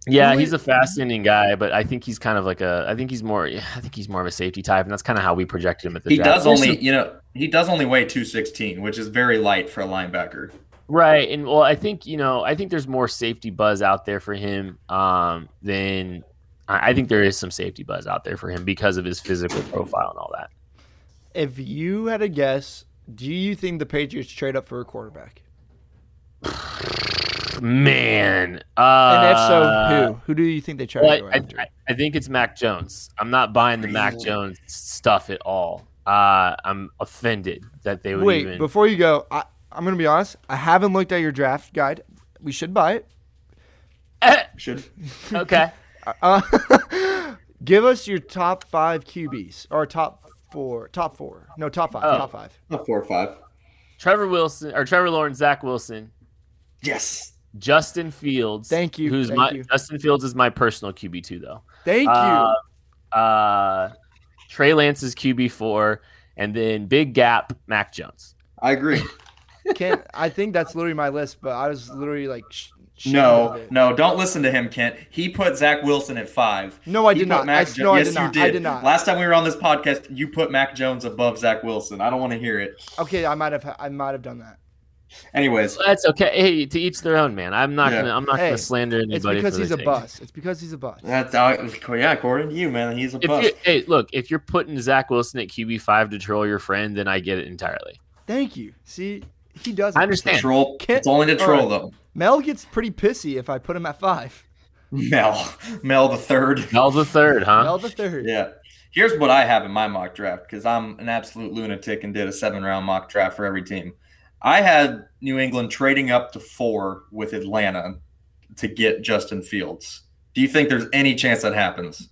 Yeah, he's a fascinating guy, but I think he's kind of like a. I think he's more. I think he's more of a safety type, and that's kind of how we projected him at the. He draft. does only, you know, he does only weigh two sixteen, which is very light for a linebacker. Right, and well, I think you know, I think there's more safety buzz out there for him um, than I think there is some safety buzz out there for him because of his physical profile and all that. If you had a guess, do you think the Patriots trade up for a quarterback? Man, uh, and if so, who? Who do you think they trade? Well, I, I, I, think it's Mac Jones. I'm not buying the Mac Jones stuff at all. Uh, I'm offended that they would. Wait, even... before you go, I, I'm going to be honest. I haven't looked at your draft guide. We should buy it. should. Okay. Uh, give us your top five QBs or top four. Top four. No, top five. Oh. Top five. Top four or five. Trevor Wilson or Trevor Lawrence, Zach Wilson. Yes. Justin Fields. Thank you. Who's Thank my you. Justin Fields is my personal QB two though. Thank uh, you. Uh, Trey Lance's QB four, and then big gap Mac Jones. I agree. Can't I think that's literally my list, but I was literally like no, no, don't listen to him, Kent. He put Zach Wilson at five. No, I he did not. Mac I, jo- no, yes, I did not. you did. I did not. Last time we were on this podcast, you put Mac Jones above Zach Wilson. I don't want to hear it. Okay, I might have. I might have done that. Anyways, that's okay. Hey, to each their own, man. I'm not yeah. gonna. I'm not hey, gonna slander anybody. It's because he's a bus. It's because he's a bus. That's uh, yeah. According to you, man, he's a if bus. Hey, look, if you're putting Zach Wilson at QB five to troll your friend, then I get it entirely. Thank you. See, he does. I understand. Troll. It's only to troll right. though. Mel gets pretty pissy if I put him at five. Mel, Mel the third. Mel the third, huh? Mel the third. Yeah. Here's what I have in my mock draft because I'm an absolute lunatic and did a seven round mock draft for every team. I had New England trading up to four with Atlanta to get Justin Fields. Do you think there's any chance that happens?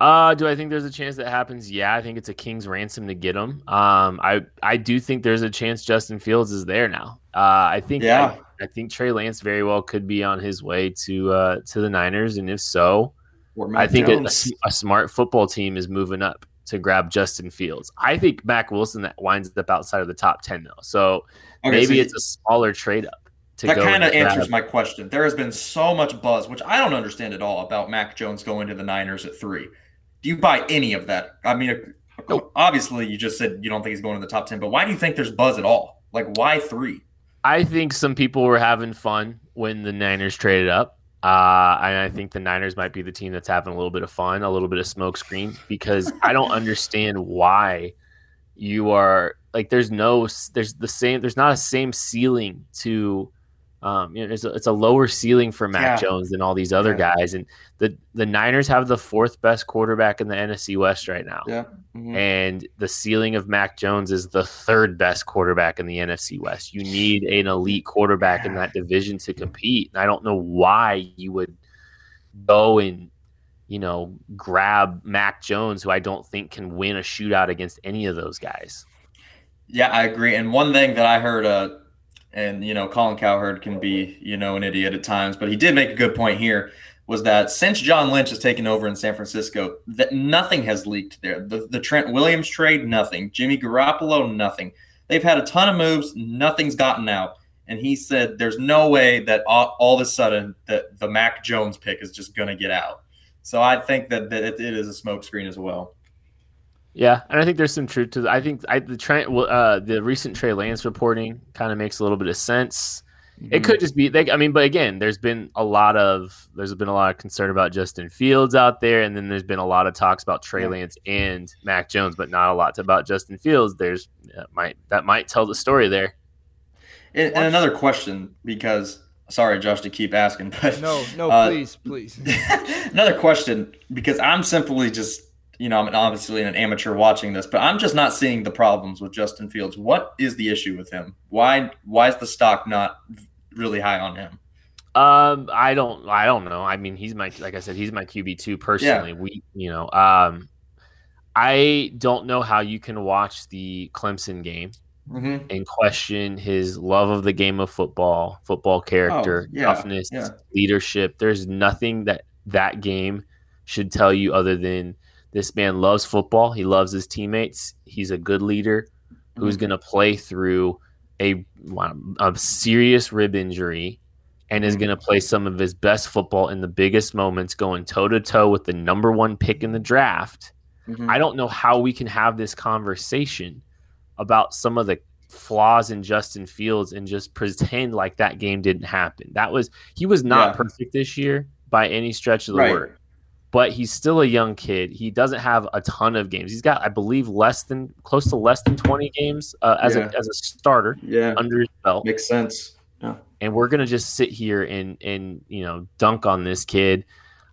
Uh, do I think there's a chance that happens? Yeah, I think it's a king's ransom to get him. Um, I I do think there's a chance Justin Fields is there now. Uh, I think yeah. I, I think Trey Lance very well could be on his way to uh to the Niners, and if so, I think a, a, smart football team is moving up to grab Justin Fields. I think Mac Wilson that winds up outside of the top ten though. So Okay, maybe so it's a smaller trade up. To that kind of answers my question. There has been so much buzz, which I don't understand at all, about Mac Jones going to the Niners at three. Do you buy any of that? I mean, obviously, you just said you don't think he's going to the top ten, but why do you think there's buzz at all? Like, why three? I think some people were having fun when the Niners traded up. Uh, and I think the Niners might be the team that's having a little bit of fun, a little bit of smokescreen, because I don't understand why you are like there's no there's the same there's not a same ceiling to um you know it's a, it's a lower ceiling for Mac Yeah. Jones than all these other Yeah. guys and the the Niners have the fourth best quarterback in the NFC West right now Yeah. Mhm. and the ceiling of Mac Jones is the third best quarterback in the NFC West. You need an elite quarterback in that division to compete. And I don't know why you would go and you know grab Mac Jones, who I don't think can win a shootout against any of those guys. Yeah, I agree. And one thing that I heard, uh, and you know, Colin Cowherd can be, you know, an idiot at times, but he did make a good point here. Was that since John Lynch has taken over in San Francisco, that nothing has leaked there. The, the Trent Williams trade, nothing. Jimmy Garoppolo, nothing. They've had a ton of moves, nothing's gotten out. And he said, "There's no way that all, all of a sudden that the Mac Jones pick is just going to get out." So I think that, that it, it is a smokescreen as well. Yeah, and I think there's some truth to. The, I think I, the Trent, uh, the recent Trey Lance reporting kind of makes a little bit of sense. It could just be. They, I mean, but again, there's been a lot of there's been a lot of concern about Justin Fields out there, and then there's been a lot of talks about Trey Yeah. Lance and Mac Jones, but not a lot about Justin Fields. There's that might that might tell the story there. And, and another question, because sorry, Josh, to keep asking, but No, no, Uh, please, please. another question, because I'm simply just, you know, I'm obviously an amateur watching this, but I'm just not seeing the problems with Justin Fields. What is the issue with him? Why why is the stock not really high on him? Um, I don't, I don't know. I mean, he's my, like I said, he's my QB two personally. Yeah. We, you know, um, I don't know how you can watch the Clemson game Mm-hmm. and question his love of the game of football, football character, Oh, yeah, toughness, yeah. leadership. There's nothing that that game should tell you other than this man loves football. He loves his teammates. He's a good leader who's Mhm. going to play through a, a serious rib injury and is Mhm. going to play some of his best football in the biggest moments, going toe to toe with the number one pick in the draft. Mhm. I don't know how we can have this conversation about some of the flaws in Justin Fields and just pretend like that game didn't happen. That was he was not Yeah. perfect this year by any stretch of the Right. word. But he's still a young kid. He doesn't have a ton of games. He's got, I believe, less than close to less than twenty games uh, as Yeah. a as a starter Yeah, under his belt makes sense. and we're gonna just sit here and and you know dunk on this kid.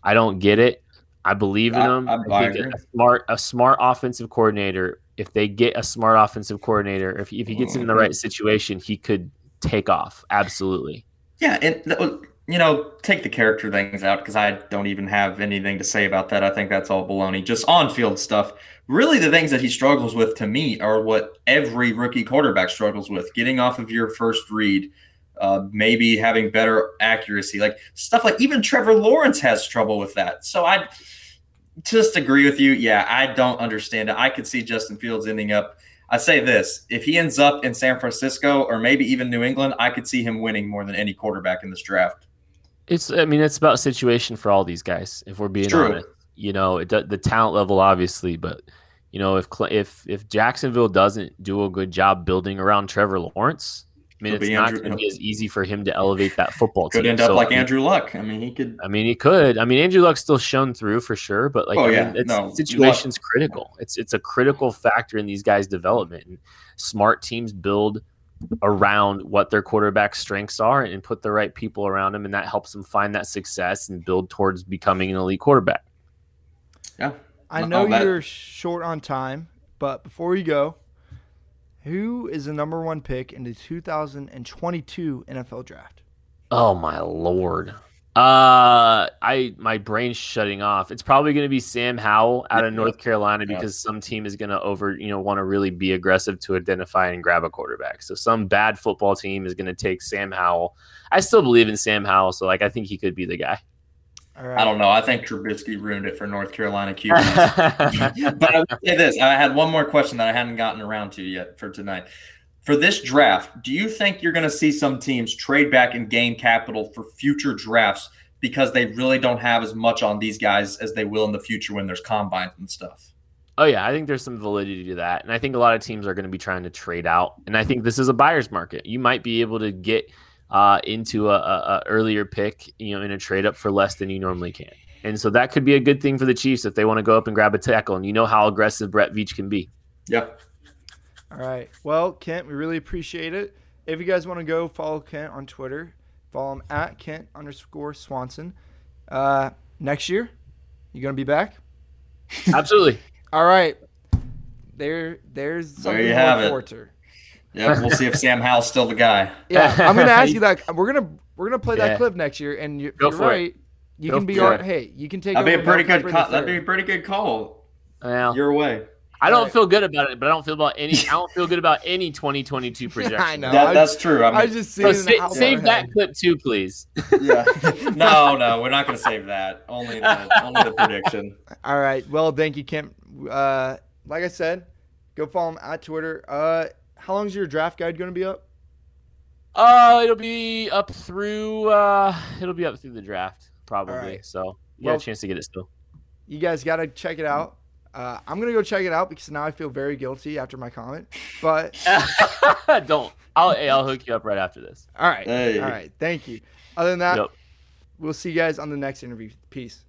I don't get it. I believe in him. I- I, think a smart a smart offensive coordinator. If they get a smart offensive coordinator, if if he gets in the Mhm. right situation, he could take off. Absolutely. Yeah, and you know, take the character things out because I don't even have anything to say about that. I think that's all baloney. Just on field stuff. Really, the things that he struggles with to me are what every rookie quarterback struggles with: getting off of your first read, uh, maybe having better accuracy, like stuff like even Trevor Lawrence has trouble with that. So I just agree with you. Yeah, I don't understand it. I could see Justin Fields ending up. I say this: if he ends up in San Francisco or maybe even New England, I could see him winning more than any quarterback in this draft. It's I mean it's about situation for all these guys. If we're being honest, you know it, the talent level obviously, but you know if if if Jacksonville doesn't do a good job building around Trevor Lawrence, I mean it's not going to be as easy for him to elevate that football Could team. end up So, like I mean, Andrew Luck. I mean, he could. I mean, he could. I mean, Andrew Luck's still shown through for sure, but like, Oh, I yeah. mean, it's, No, situation's critical. It's it's a critical factor in these guys' development. And smart teams build around what their quarterback strengths are and put the right people around them, and that helps them find that success and build towards becoming an elite quarterback. Yeah. I know that- you're short on time, but before you go, who is the number one pick in the 2022 NFL draft? Oh my lord. Uh, I my brain's shutting off. It's probably going to be Sam Howell out of Yeah. North Carolina Yeah. because some team is going to over, you know, want to really be aggressive to identify and grab a quarterback. So some bad football team is going to take Sam Howell. I still believe in Sam Howell, so like I think he could be the guy. All right. I don't know. I think Trubisky ruined it for North Carolina QBs. but I would say this: I had one more question that I hadn't gotten around to yet for tonight. For this draft, do you think you're going to see some teams trade back and gain capital for future drafts because they really don't have as much on these guys as they will in the future when there's combines and stuff? Oh yeah, I think there's some validity to that, and I think a lot of teams are going to be trying to trade out, and I think this is a buyer's market. You might be able to get uh, into a, a, a, earlier pick, you know, in a trade up for less than you normally can, and so that could be a good thing for the Chiefs if they want to go up and grab a tackle, and you know how aggressive Brett Veach can be. Yep. All right. Well, Kent, we really appreciate it. If you guys want to go follow Kent on Twitter, follow him at Kent underscore Swanson. Uh, next year, you gonna be back? Absolutely. All right. There, there's something there you more have it. forward to. Yep. We'll see if Sam Howell's still the guy. Yeah, I'm gonna ask you that. We're gonna we're gonna play that Yeah. clip next year, and you're, Go you're for it. right. You Go can be our it. hey. You can take. That'd be a pretty good. Kiper Call. That'd be a pretty good call. Well, Your way. I don't Right. feel good about it, but I don't feel about any. I don't feel good about any 2022 projection. I know. That, that's true. I I just So sa- save that clip too, please. yeah. no, no, we're not going to save that. Only the, only the prediction. All right. Well, thank you, Kent. Uh, like I said, go follow him at Twitter. Uh, how long is your draft guide going to be up? Uh, it'll be up through. Uh, it'll be up through the draft probably. right. So you Well- got a chance to get it still. You guys got to check it out. Uh, I'm gonna go check it out because now I feel very guilty after my comment. But don't. I'll. Hey, I'll hook you up right after this. all right, Hey. all right. Thank you. Other than that, Yep. we'll see you guys on the next interview. Peace.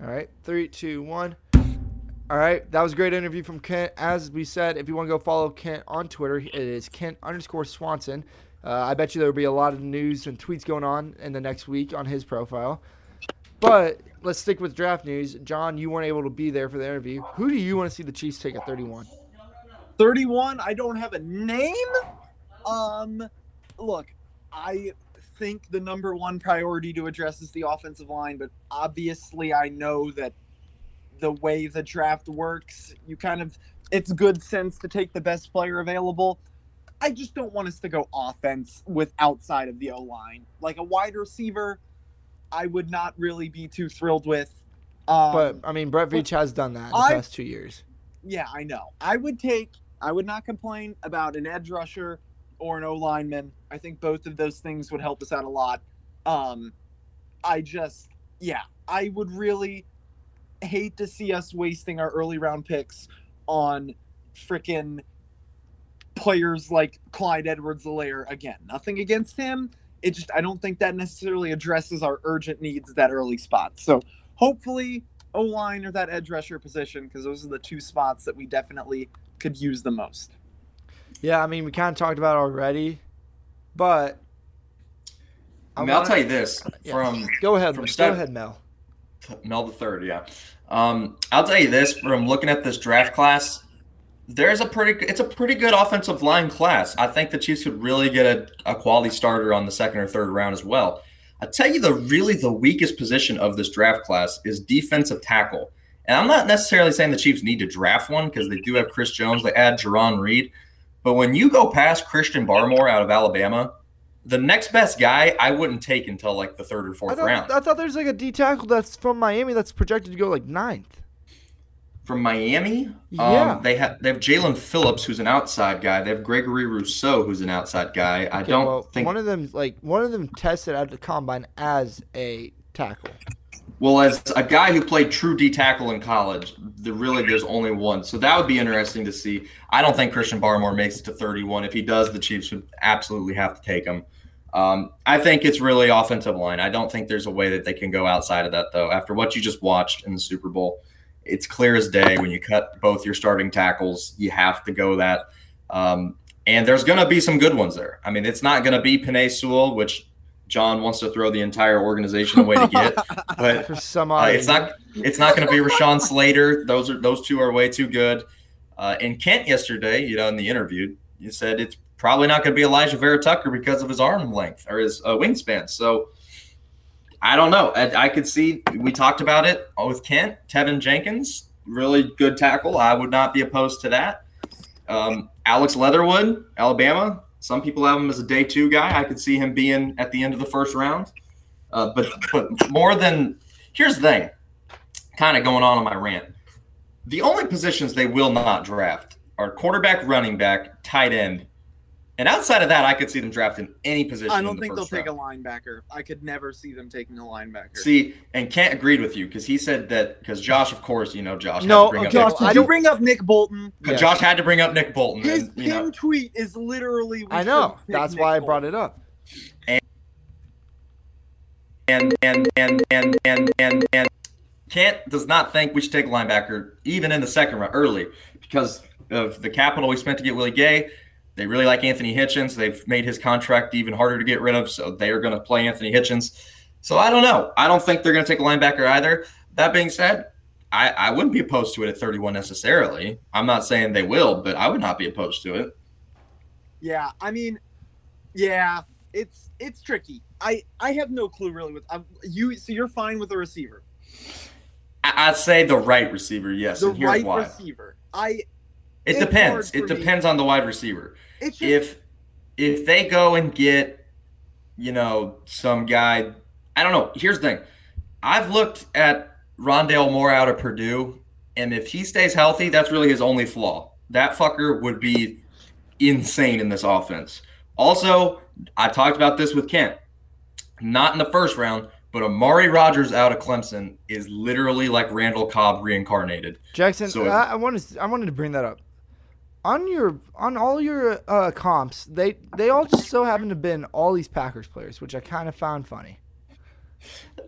All right, three, two, one. All right, that was a great interview from Kent. As we said, if you want to go follow Kent on Twitter, it is Kent underscore Swanson. Uh, I bet you there will be a lot of news and tweets going on in the next week on his profile. But let's stick with draft news. John, you weren't able to be there for the interview. Who do you want to see the Chiefs take at 31? 31 i don't have a name um look i think the number one priority to address is the offensive line but obviously i know that the way the draft works you kind of it's good sense to take the best player available i just don't want us to go offense with outside of the o line like a wide receiver i would not really be too thrilled with um, But I mean, Brett Veach has done that in the I- past two years. yeah, I know. I would take. I would not complain about an edge rusher or an O lineman. I think both of those things would help us out a lot. Um, I just, yeah, I would really hate to see us wasting our early round picks on freaking players like Clyde Edwards-Helaire again. Nothing against him. It just I don't think that necessarily addresses our urgent needs at that early spot. So hopefully O line or that edge rusher position because those are the two spots that we definitely could use the most. Yeah, I mean, we kind of talked about it already, but I mean, I'll wanna- tell you this Yeah. from Go ahead, from go ahead, Mel. Mel the third, yeah. Um, I'll tell you this from looking at this draft class, there's a pretty it's a pretty good offensive line class. I think the Chiefs could really get a, a quality starter on the second or third round as well. I tell you the really the weakest position of this draft class is defensive tackle. And I'm not necessarily saying the Chiefs need to draft one because they do have Chris Jones, they add Jarran Reed. But when you go past Christian Barmore out of Alabama, the next best guy I wouldn't take until like the third or I fourth thought, round. I thought there's like a D tackle that's from Miami that's projected to go like ninth. From Miami, Yeah. um, they have they have Jaelan Phillips, who's an outside guy. They have Gregory Rousseau, who's an outside guy. I Okay, don't well, think. one of them like one of them tested at the combine as a tackle. well, as a guy who played true D tackle in college, the really there's only one. So that would be interesting to see. I don't think Christian Barmore makes it to 31. If he does, the Chiefs would absolutely have to take him. Um, I think it's really offensive line. I don't think there's a way that they can go outside of that though. After what you just watched in the Super Bowl, it's clear as day when you cut both your starting tackles, you have to go that. Um, and there's going to be some good ones there. I mean, it's not going to be Penei Sewell, which John wants to throw the entire organization away to get, but For some uh, it's not. It's not going to be Rashawn Slater. Those are those two are way too good. Uh, and Kent yesterday, you know, in the interview, you said it's probably not going to be Alijah Vera-Tucker because of his arm length or his uh, wingspan. So I don't know. I, I could see. We talked about it with Kent, Teven Jenkins, really good tackle. I would not be opposed to that. Um, Alex Leatherwood, Alabama. Some people have him as a day two guy. I could see him being at the end of the first round. Uh, but but more than here's the thing, kind of going on on my rant. The only positions they will not draft are quarterback, running back, tight end, and outside of that, I could see them drafting in any position. I don't the think they'll first take a linebacker. I could never see them taking a linebacker. See, and Kent agreed with you because he said that because Josh, of course, you know Josh. No, had to bring okay, up Josh, Nick, I did you bring up Nick Bolton? Yeah. Josh had to bring up Nick Bolton. His and, you know, tweet is literally. I know. That's why I brought it up. and and and and and and and Kent does not think we should take a linebacker even in the second round early because of the capital we spent to get Willie Gay. They really like Anthony Hitchens. They've made his contract even harder to get rid of, so they are going to play Anthony Hitchens. So I don't know. I don't think they're going to take a linebacker either. That being said, I, I wouldn't be opposed to it at 31 necessarily. I'm not saying they will, but I would not be opposed to it. Yeah, I mean, yeah, it's it's tricky. I I have no clue really with um, you. So you're fine with a receiver, I, I'd say the right receiver, yes, the and here's right why. receiver. I It It's depends. It for me. depends on the wide receiver. just If if they go and get, you know, some guy, I don't know. Here's the thing. I've looked at Rondale Moore out of Purdue, and if he stays healthy, that's really his only flaw. That fucker would be insane in this offense. Also, I talked about this with Kent. Not in the first round, but Amari Rodgers out of Clemson is literally like Randall Cobb reincarnated. Jackson, So if- I, I wanted I wanted to bring that up. On your on all your uh, comps, they they all just so happen to have been all these Packers players, which I kind of found funny.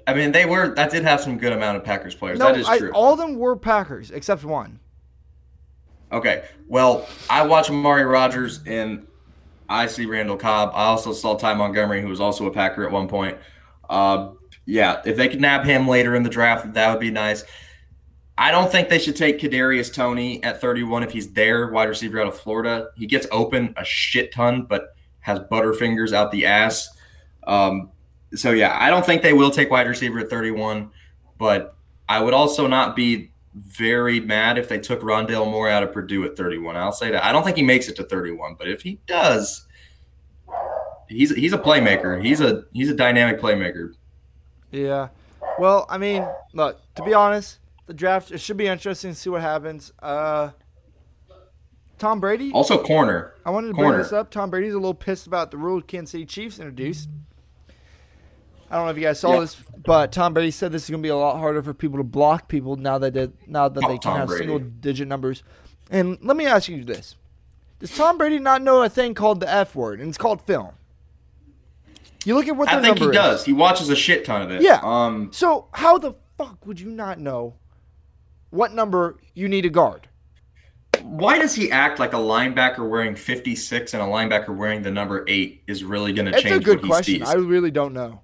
I mean, they were that did have some good amount of Packers players. No, that is I, true. all of them were Packers except one. Okay. Well, I watch Amari Rodgers and I see Randall Cobb. I also saw Ty Montgomery, who was also a Packer at one point. Uh, yeah, if they could nab him later in the draft, that would be nice. I don't think they should take Kadarius Toney at 31 if he's there, wide receiver out of Florida. He gets open a shit ton, but has butterfingers out the ass. Um, so yeah, I don't think they will take wide receiver at 31, but I would also not be very mad if they took Rondale Moore out of Purdue at 31. I'll say that. I don't think he makes it to 31, but if he does, he's he's a playmaker. He's a he's a dynamic playmaker. Yeah. Well, I mean, look, to be honest, the draft it should be interesting to see what happens. Uh Tom Brady, Also corner. I wanted to bring corner. this up. Tom Brady's a little pissed about the rule Kansas City Chiefs introduced. I don't know if you guys saw Yeah. this, but Tom Brady said this is going to be a lot harder for people to block people now that they, now that Oh, they can Tom have Brady. single digit numbers. And let me ask you this: Does Tom Brady not know a thing called the F word, and it's called film? You look at what I think he is. does. He watches a shit ton of it. Yeah. Um. So how the fuck would you not know what number you need to guard? Why does he act like a linebacker wearing 56 and a linebacker wearing the number eight is really going to It's change a good what question. sees? I really don't know.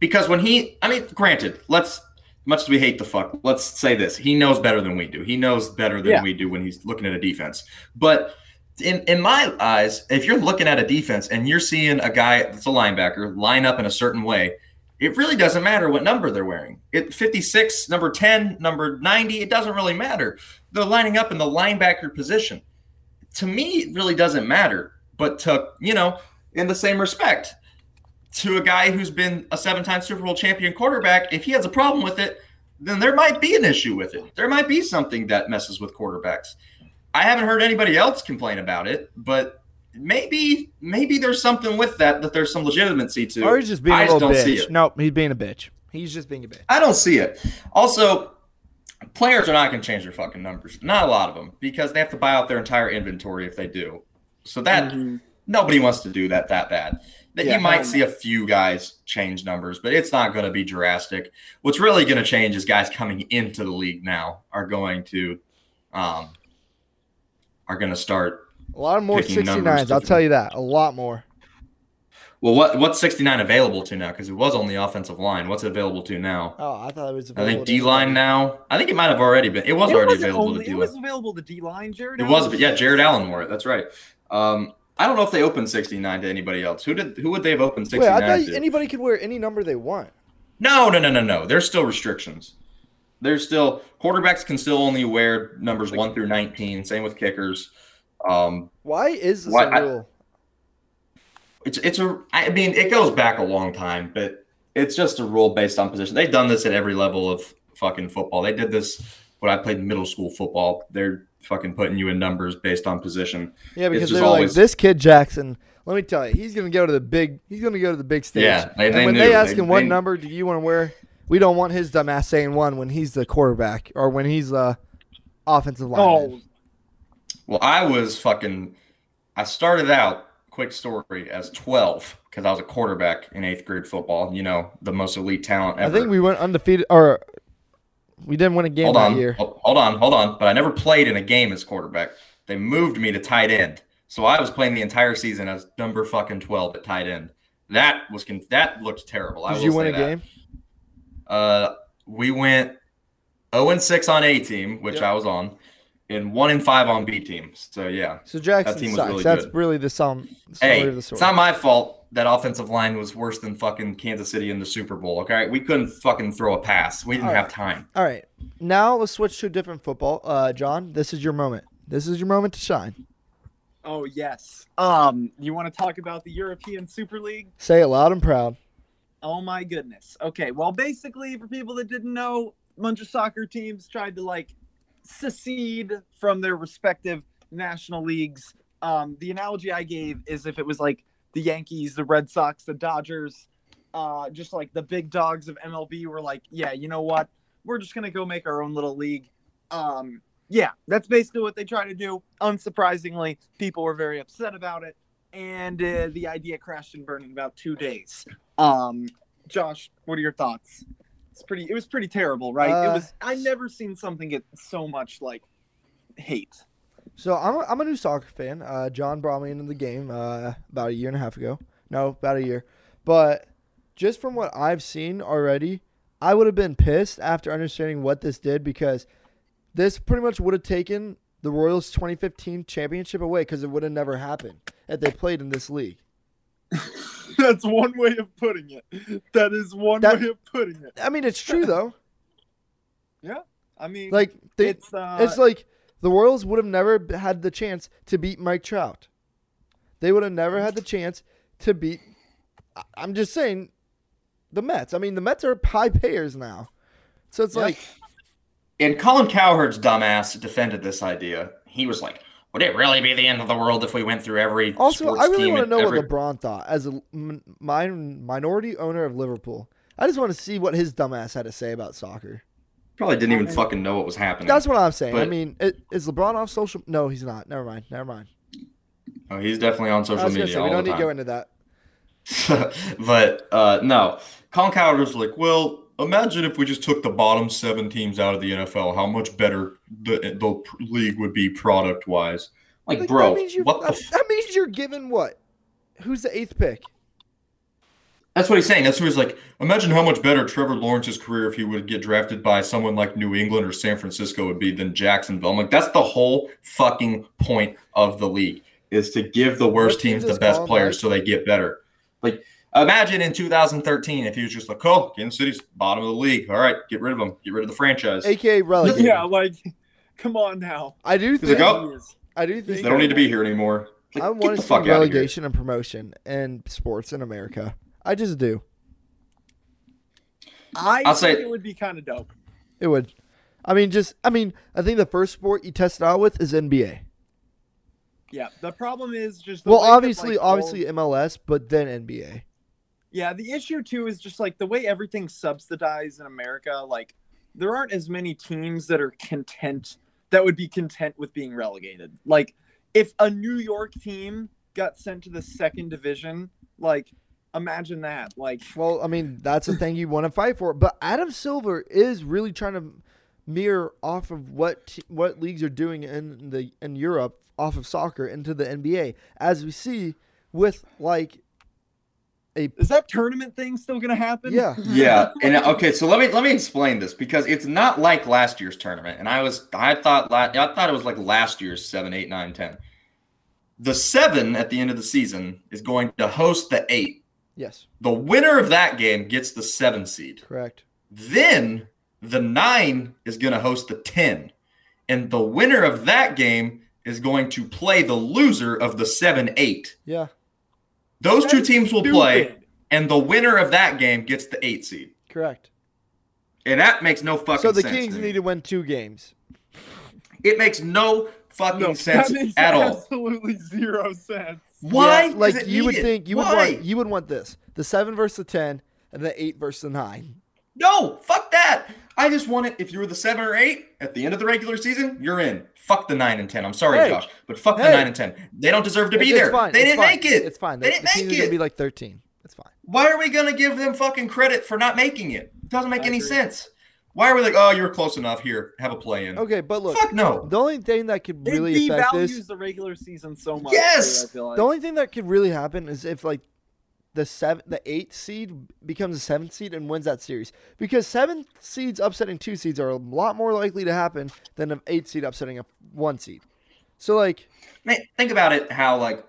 because when he, I mean, granted, let's much as we hate the fuck, let's say this: he knows better than we do. He knows better than Yeah. we do when he's looking at a defense. But in in my eyes, if you're looking at a defense and you're seeing a guy that's a linebacker line up in a certain way, it really doesn't matter what number they're wearing. It 56, number 10, number 90, it doesn't really matter. They're lining up in the linebacker position. To me, it really doesn't matter. But to, you know, in the same respect, to a guy who's been a seven-time Super Bowl champion quarterback, if he has a problem with it, then there might be an issue with it. There might be something that messes with quarterbacks. I haven't heard anybody else complain about it, but maybe maybe there's something with that that there's some legitimacy to. Or he's just being I a just little don't see bitch. it. Nope, he's being a bitch. He's just being a bitch. I don't see it. Also, players are not going to change their fucking numbers. Not a lot of them because they have to buy out their entire inventory if they do. So that Mhm. nobody wants to do that that bad. That Yeah, you might see a few guys change numbers, but it's not going to be drastic. What's really going to change is guys coming into the league now are going to um are going to start. A lot more 69s. I'll tell you that. A lot more. Well, what what's 69 available to now? Because it was on the offensive line. What's it available to now? Oh, I thought it was. I available think to D line now. I think it might have already been. It was It already available only- to D line. It was available to D line, Jared. It was, but yeah, Jared Allen wore it. That's right. Um, I don't know if they opened 69 to anybody else. Who did? Who would they have opened Wait, 69 I thought to? anybody could wear any number they want. No, no, no, no, no. There's still restrictions. There's still quarterbacks can still only wear numbers one through 19. Same with kickers. Um, Why is this Why- a I- rule? it's it's a. I mean, it goes back a long time, but it's just a rule based on position. They've done this at every level of fucking football. They did this when I played middle school football. They're fucking putting you in numbers based on position. Yeah, because they're like this kid Jackson. Let me tell you, he's gonna go to the big. He's gonna go to the big stage. Yeah, they- and they when knew. they ask They- him what they- number do you want to wear, we don't want his dumbass saying one when he's the quarterback or when he's the offensive lineman. Oh, Well, I was fucking. I started out quick story as twelve because I was a quarterback in eighth grade football. You know, the most elite talent I think we went undefeated, or we didn't win a game hold that on, year. Hold on, hold on. But I never played in a game as quarterback. They moved me to tight end, so I was playing the entire season as number fucking twelve at tight end. That was con- that looked terrible. I Did you win a that. game? Uh, we went 0 and 6 on A team, which Yep. I was on, and 1 in 5 on B teams. So yeah. So Jackson team was sucks. really That's good. really the sum story Hey, of the it's not my fault that offensive line was worse than fucking Kansas City in the Super Bowl. Okay, we couldn't fucking throw a pass. We didn't All have time. All right, now let's switch to a different football. Uh, John, this is your moment. This is your moment to shine. oh yes. Um, you want to talk about the European Super League? Say it loud and proud. Oh my goodness. Okay, well, basically, for people that didn't know, a bunch of soccer teams tried to like secede from their respective national leagues. Um, the analogy I gave is if it was like the Yankees, the Red Sox, the Dodgers, uh, just like the big dogs of MLB were like, yeah, you know what? We're just gonna go make our own little league. Um, yeah, that's basically what they try to do. Unsurprisingly, people were very upset about it, and uh, the idea crashed and burned in about two days. Um, Josh, what are your thoughts? It's pretty. It was pretty terrible, right? Uh, it was. I've never seen something get so much like hate. So I'm a, I'm a new soccer fan. Uh, John brought me into the game uh, about a year and a half ago. No, about a year. But just from what I've seen already, I would have been pissed after understanding what this did because this pretty much would have taken the Royals 2015 championship away because it would have never happened if they played in this league. That's one way of putting it. That is one That- way of putting it. I mean, it's true though. Yeah, I mean, Like they, it's uh, it's like the Royals would have never had the chance to beat Mike Trout. They would have never had the chance to beat. I- I'm just saying, the Mets. I mean, the Mets are high payers now, so it's Yeah. like And Colin Cowherd's dumbass defended this idea. He was like, "Would it really be the end of the world if we went through every also sports I really team want to and know every- what LeBron thought as a min- minority owner of Liverpool. I just want to see what his dumbass had to say about soccer. Probably didn't even fucking know what was happening. That's what I'm saying. I mean, it, is LeBron off social? No, he's not. Never mind. Never mind. oh, he's definitely on social media say we don't the need to go into that. but uh, no, Colin Cowherd was like, "Well, imagine if we just took the bottom seven teams out of the NFL, how much better the the league would be product wise." Like, Like, bro, that means you're, what the? that, F- that means you're given what? Who's the eighth pick? That's what he's saying. That's what he's like. Imagine how much better Trevor Lawrence's career if he would get drafted by someone like New England or San Francisco would be than Jacksonville. I'm like, that's the whole fucking point of the league is to give the worst teams the best players like? so they get better. Like, imagine in 2013 if he was just like, "Oh, Kansas City's bottom of the league. All right, get rid of them. Get rid of the franchise. AKA relegated. yeah, like, come on now. I do think. like, oh. I do think They don't need to be here anymore." Like, I get want the to see fuck out here. relegation and promotion in sports in America. I just do. I I'll think say- it would be kind of dope. It would. I mean, just. I mean, I think the first sport you test it out with is NBA. Yeah, the problem is just the Well, way that, obviously, like, obviously MLS, but then NBA. Yeah, the issue too is just like the way everything's subsidized in America. Like, there aren't as many teams that are content that would be content with being relegated. Like, if a New York team got sent to the second division, like, imagine that. Like, Well, I mean, that's the thing you want to fight for. But Adam Silver is really trying to mirror off of what what leagues are doing in the in Europe off of soccer into the NBA, as we see with like a is that tournament thing still gonna happen? yeah. Yeah, and okay, so let me let me explain this because it's not like last year's tournament, and I was I thought la- I thought it was like last year's seven, eight, nine, ten. The seven at the end of the season is going to host the eight. Yes, The winner of that game gets the seven seed. correct. Then the nine is going to host the ten, and the winner of that game is going to play the loser of the seven, eight. Yeah. Those two teams will play and the winner of that game gets the eight seed. Correct. And that makes no fucking sense. So the sense. Kings to need to win two games. It makes no fucking No, sense that makes at all. absolutely zero sense. Why? Yeah, like you would it? think you would want you would want this. The seven versus the ten and the eight versus the nine. No, fuck that. I just want it. If you were the seven or eight at the end of the regular season, you're in. Fuck the nine and ten. I'm sorry, Hey. Josh, but fuck the nine and ten. They don't deserve to be It's- there. Fine. They it's didn't fine. make it. It's fine. They The, didn't the team's make gonna it. be like thirteen. It's fine. Why are we gonna give them fucking credit for not making it? It doesn't make I any agree. sense. Why are we like, oh, you're close enough here, have a play in? Okay, but look, Fuck no. the only thing that could It really affect devalues this, the regular season so much. Yes! too, I feel like. the only thing that could really happen is if like the seven, the eighth seed becomes a seventh seed and wins that series, because seventh seeds upsetting two seeds are a lot more likely to happen than an eight seed upsetting a one seed. So like, Man, think about it. How like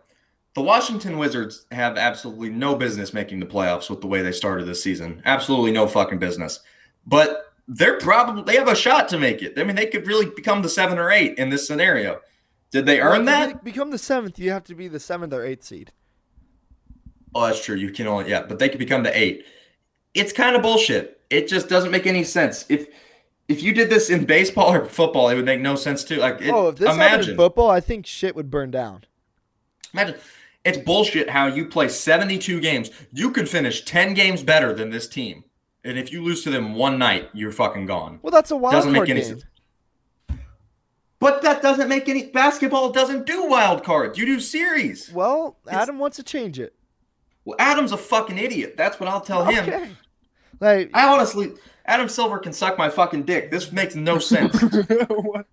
the Washington Wizards have absolutely no business making the playoffs with the way they started this season. Absolutely no fucking business. But they're probably they have a shot to make it. I mean, they could really become the seven or eight in this scenario. Did they earn well, that? be- become the seventh, you have to be the seventh or eighth seed. Oh, that's true. You can only yeah, but they could become the eight. It's kind of bullshit. It just doesn't make any sense. If if you did this in baseball or football, it would make no sense too. Like it, oh, if this happened in football, I think shit would burn down. imagine it's bullshit how you play 72 games. You could finish 10 games better than this team. And if you lose to them one night, you're fucking gone. Well, that's a wild card. Doesn't make card any game. sense. But that doesn't make any basketball doesn't do wild cards. You do series. Well, It's- Adam wants to change it. Well, Adam's a fucking idiot. That's what I'll tell him. Okay. Like, I honestly, Adam Silver can suck my fucking dick. This makes no sense. What?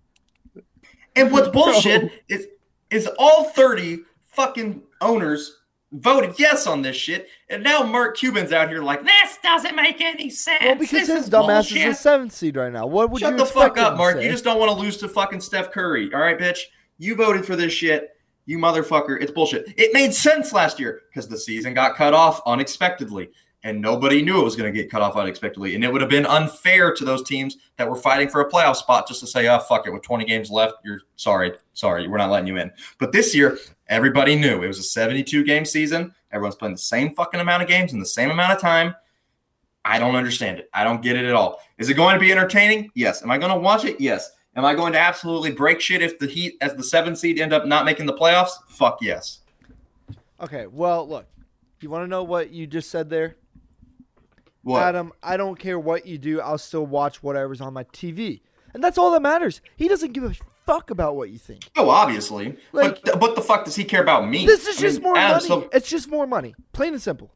and what's bullshit is is all 30 fucking owners voted yes on this shit, and now Mark Cuban's out here like this doesn't make any sense. well, because This his is dumbass is bullshit." the seventh seed right now. What would you do? Shut you the fuck up, Mark. say? You just don't want to lose to fucking Steph Curry. All right, bitch. You voted for this shit. You motherfucker. It's bullshit. It made sense last year because the season got cut off unexpectedly. And nobody knew it was going to get cut off unexpectedly. And it would have been unfair to those teams that were fighting for a playoff spot just to say, oh, fuck it. With 20 games left, you're sorry. Sorry. We're not letting you in. But this year, everybody knew it was a 72 game season. Everyone's playing the same fucking amount of games in the same amount of time. I don't understand it. I don't get it at all. Is it going to be entertaining? Yes. Am I going to watch it? Yes. Am I going to absolutely break shit if the Heat, as the seven seed, end up not making the playoffs? Fuck yes. Okay, well, look. You want to know what you just said there? What? Adam, I don't care what you do. I'll still watch whatever's on my TV. And that's all that matters. He doesn't give a fuck about what you think. oh, obviously. Like- but what the fuck does he care about me? This is I mean, just more Adam money. Silver- it's just more money. Plain and simple.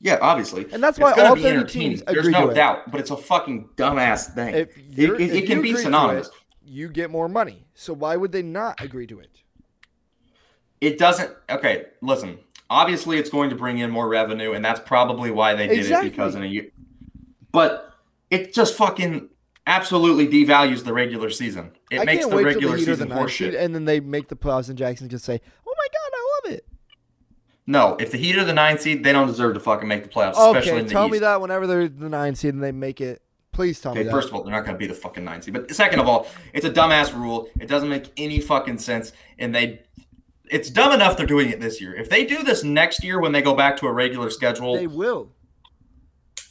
Yeah, obviously. And that's why all be 30 entertaining. teams There's no to it. doubt, but it's a fucking dumbass thing. If it, it, it can be synonymous. you get more money. So why would they not agree to it? It doesn't. Okay, listen. Obviously, it's going to bring in more revenue, and that's probably why they did Exactly. it because in a year. But it just fucking absolutely devalues the regular season. It I makes the regular the season horseshit. and then they make the playoffs, and Jackson can say, "Oh my god, I love it." No, if the Heat are the nine seed, they don't deserve to fucking make the playoffs, especially Okay, in the tell East. me that whenever they're the nine seed and they make it. Please tell me Okay, that. first of all, they're not going to be the fucking nine seed. But second of all, it's a dumbass rule. It doesn't make any fucking sense, and they. It's dumb enough they're doing it this year. If they do this next year when they go back to a regular schedule, they will.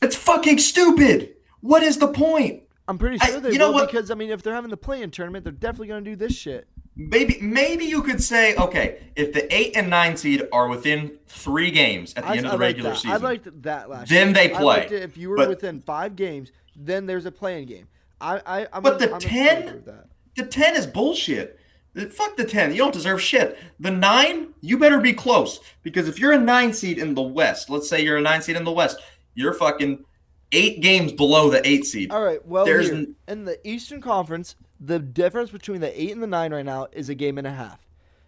it's fucking stupid. What is the point? I'm pretty I- sure they you know will what? because I mean, if they're having the play-in tournament, they're definitely going to do this shit. Maybe maybe you could say, okay, if the eight and nine seed are within three games at the I, end of the like regular that. season, I liked that last. Then year. they play. if you were But- within five games, then there's a playing game. I, I, I'm But in- the I'm 10? favor of that. the ten is bullshit. Uh, Fuck the ten. You don't deserve shit. The nine, you better be close because if you're a nine seed in the West, let's say you're a nine seed in the West, you're fucking eight games below the eight seed. All right. Well, There's here, in the Eastern Conference, the difference between the eight and the nine right now is a game and a half.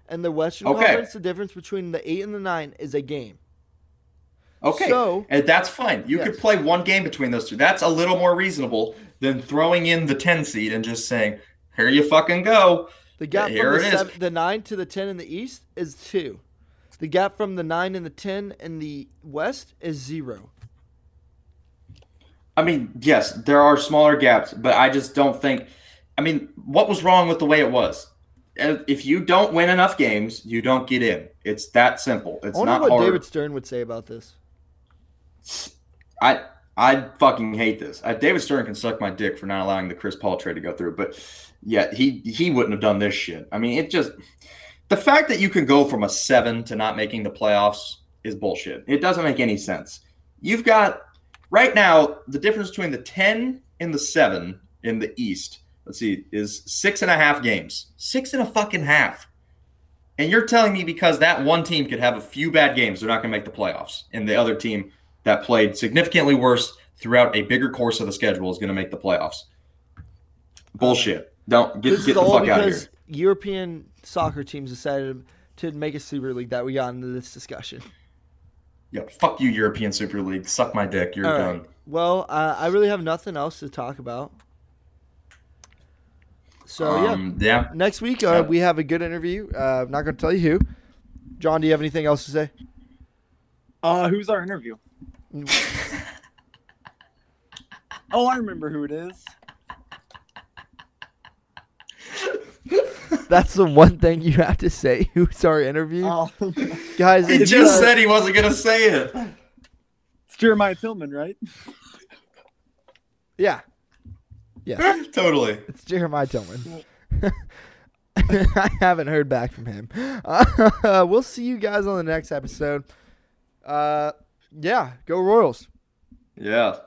And the Western Okay. Conference, the difference between the eight and the nine is a game. Okay, So- and that's fine. You Yes. could play one game between those two. That's a little more reasonable than throwing in the ten seed and just saying, "Here you fucking go." The gap Here from the, seven, the nine to the ten in the East is two. The gap from the nine and the ten in the West is zero. I mean, yes, there are smaller gaps, but I just don't think. I mean, what was wrong with the way it was? If you don't win enough games, you don't get in. It's that simple. It's I wonder not what hard. David Stern would say about this. I I fucking hate this. Uh, David Stern can suck my dick for not allowing the Chris Paul trade to go through, but yeah, he he wouldn't have done this shit. I mean, it just the fact that you can go from a seven to not making the playoffs is bullshit. It doesn't make any sense. You've got right now the difference between the ten and the seven in the East. Let's see, is six and a half games. Six and a fucking half. And you're telling me because that one team could have a few bad games, they're not going to make the playoffs, and the other team that played significantly worse throughout a bigger course of the schedule is going to make the playoffs. Bullshit. Don't get, get the fuck out of here. because European soccer teams decided to make a super league that we got into this discussion. Yeah, fuck you, European Super League. Suck my dick. You're All done. right. Well, uh, I really have nothing else to talk about. So yeah, um, yeah. next week Yeah. uh, we have a good interview. Uh, I'm not going to tell you who. John, do you have anything else to say? Uh, who's our interview? Oh, I remember who it is. That's the one thing you have to say. Who's our interview, Oh, guys? He just guys- said he wasn't going to say it. it's Jeremiah Tillman, right? yeah, yeah. totally. It's Jeremiah Tillman. I haven't heard back from him. Uh, we'll see you guys on the next episode. Uh, yeah, go Royals. Yeah.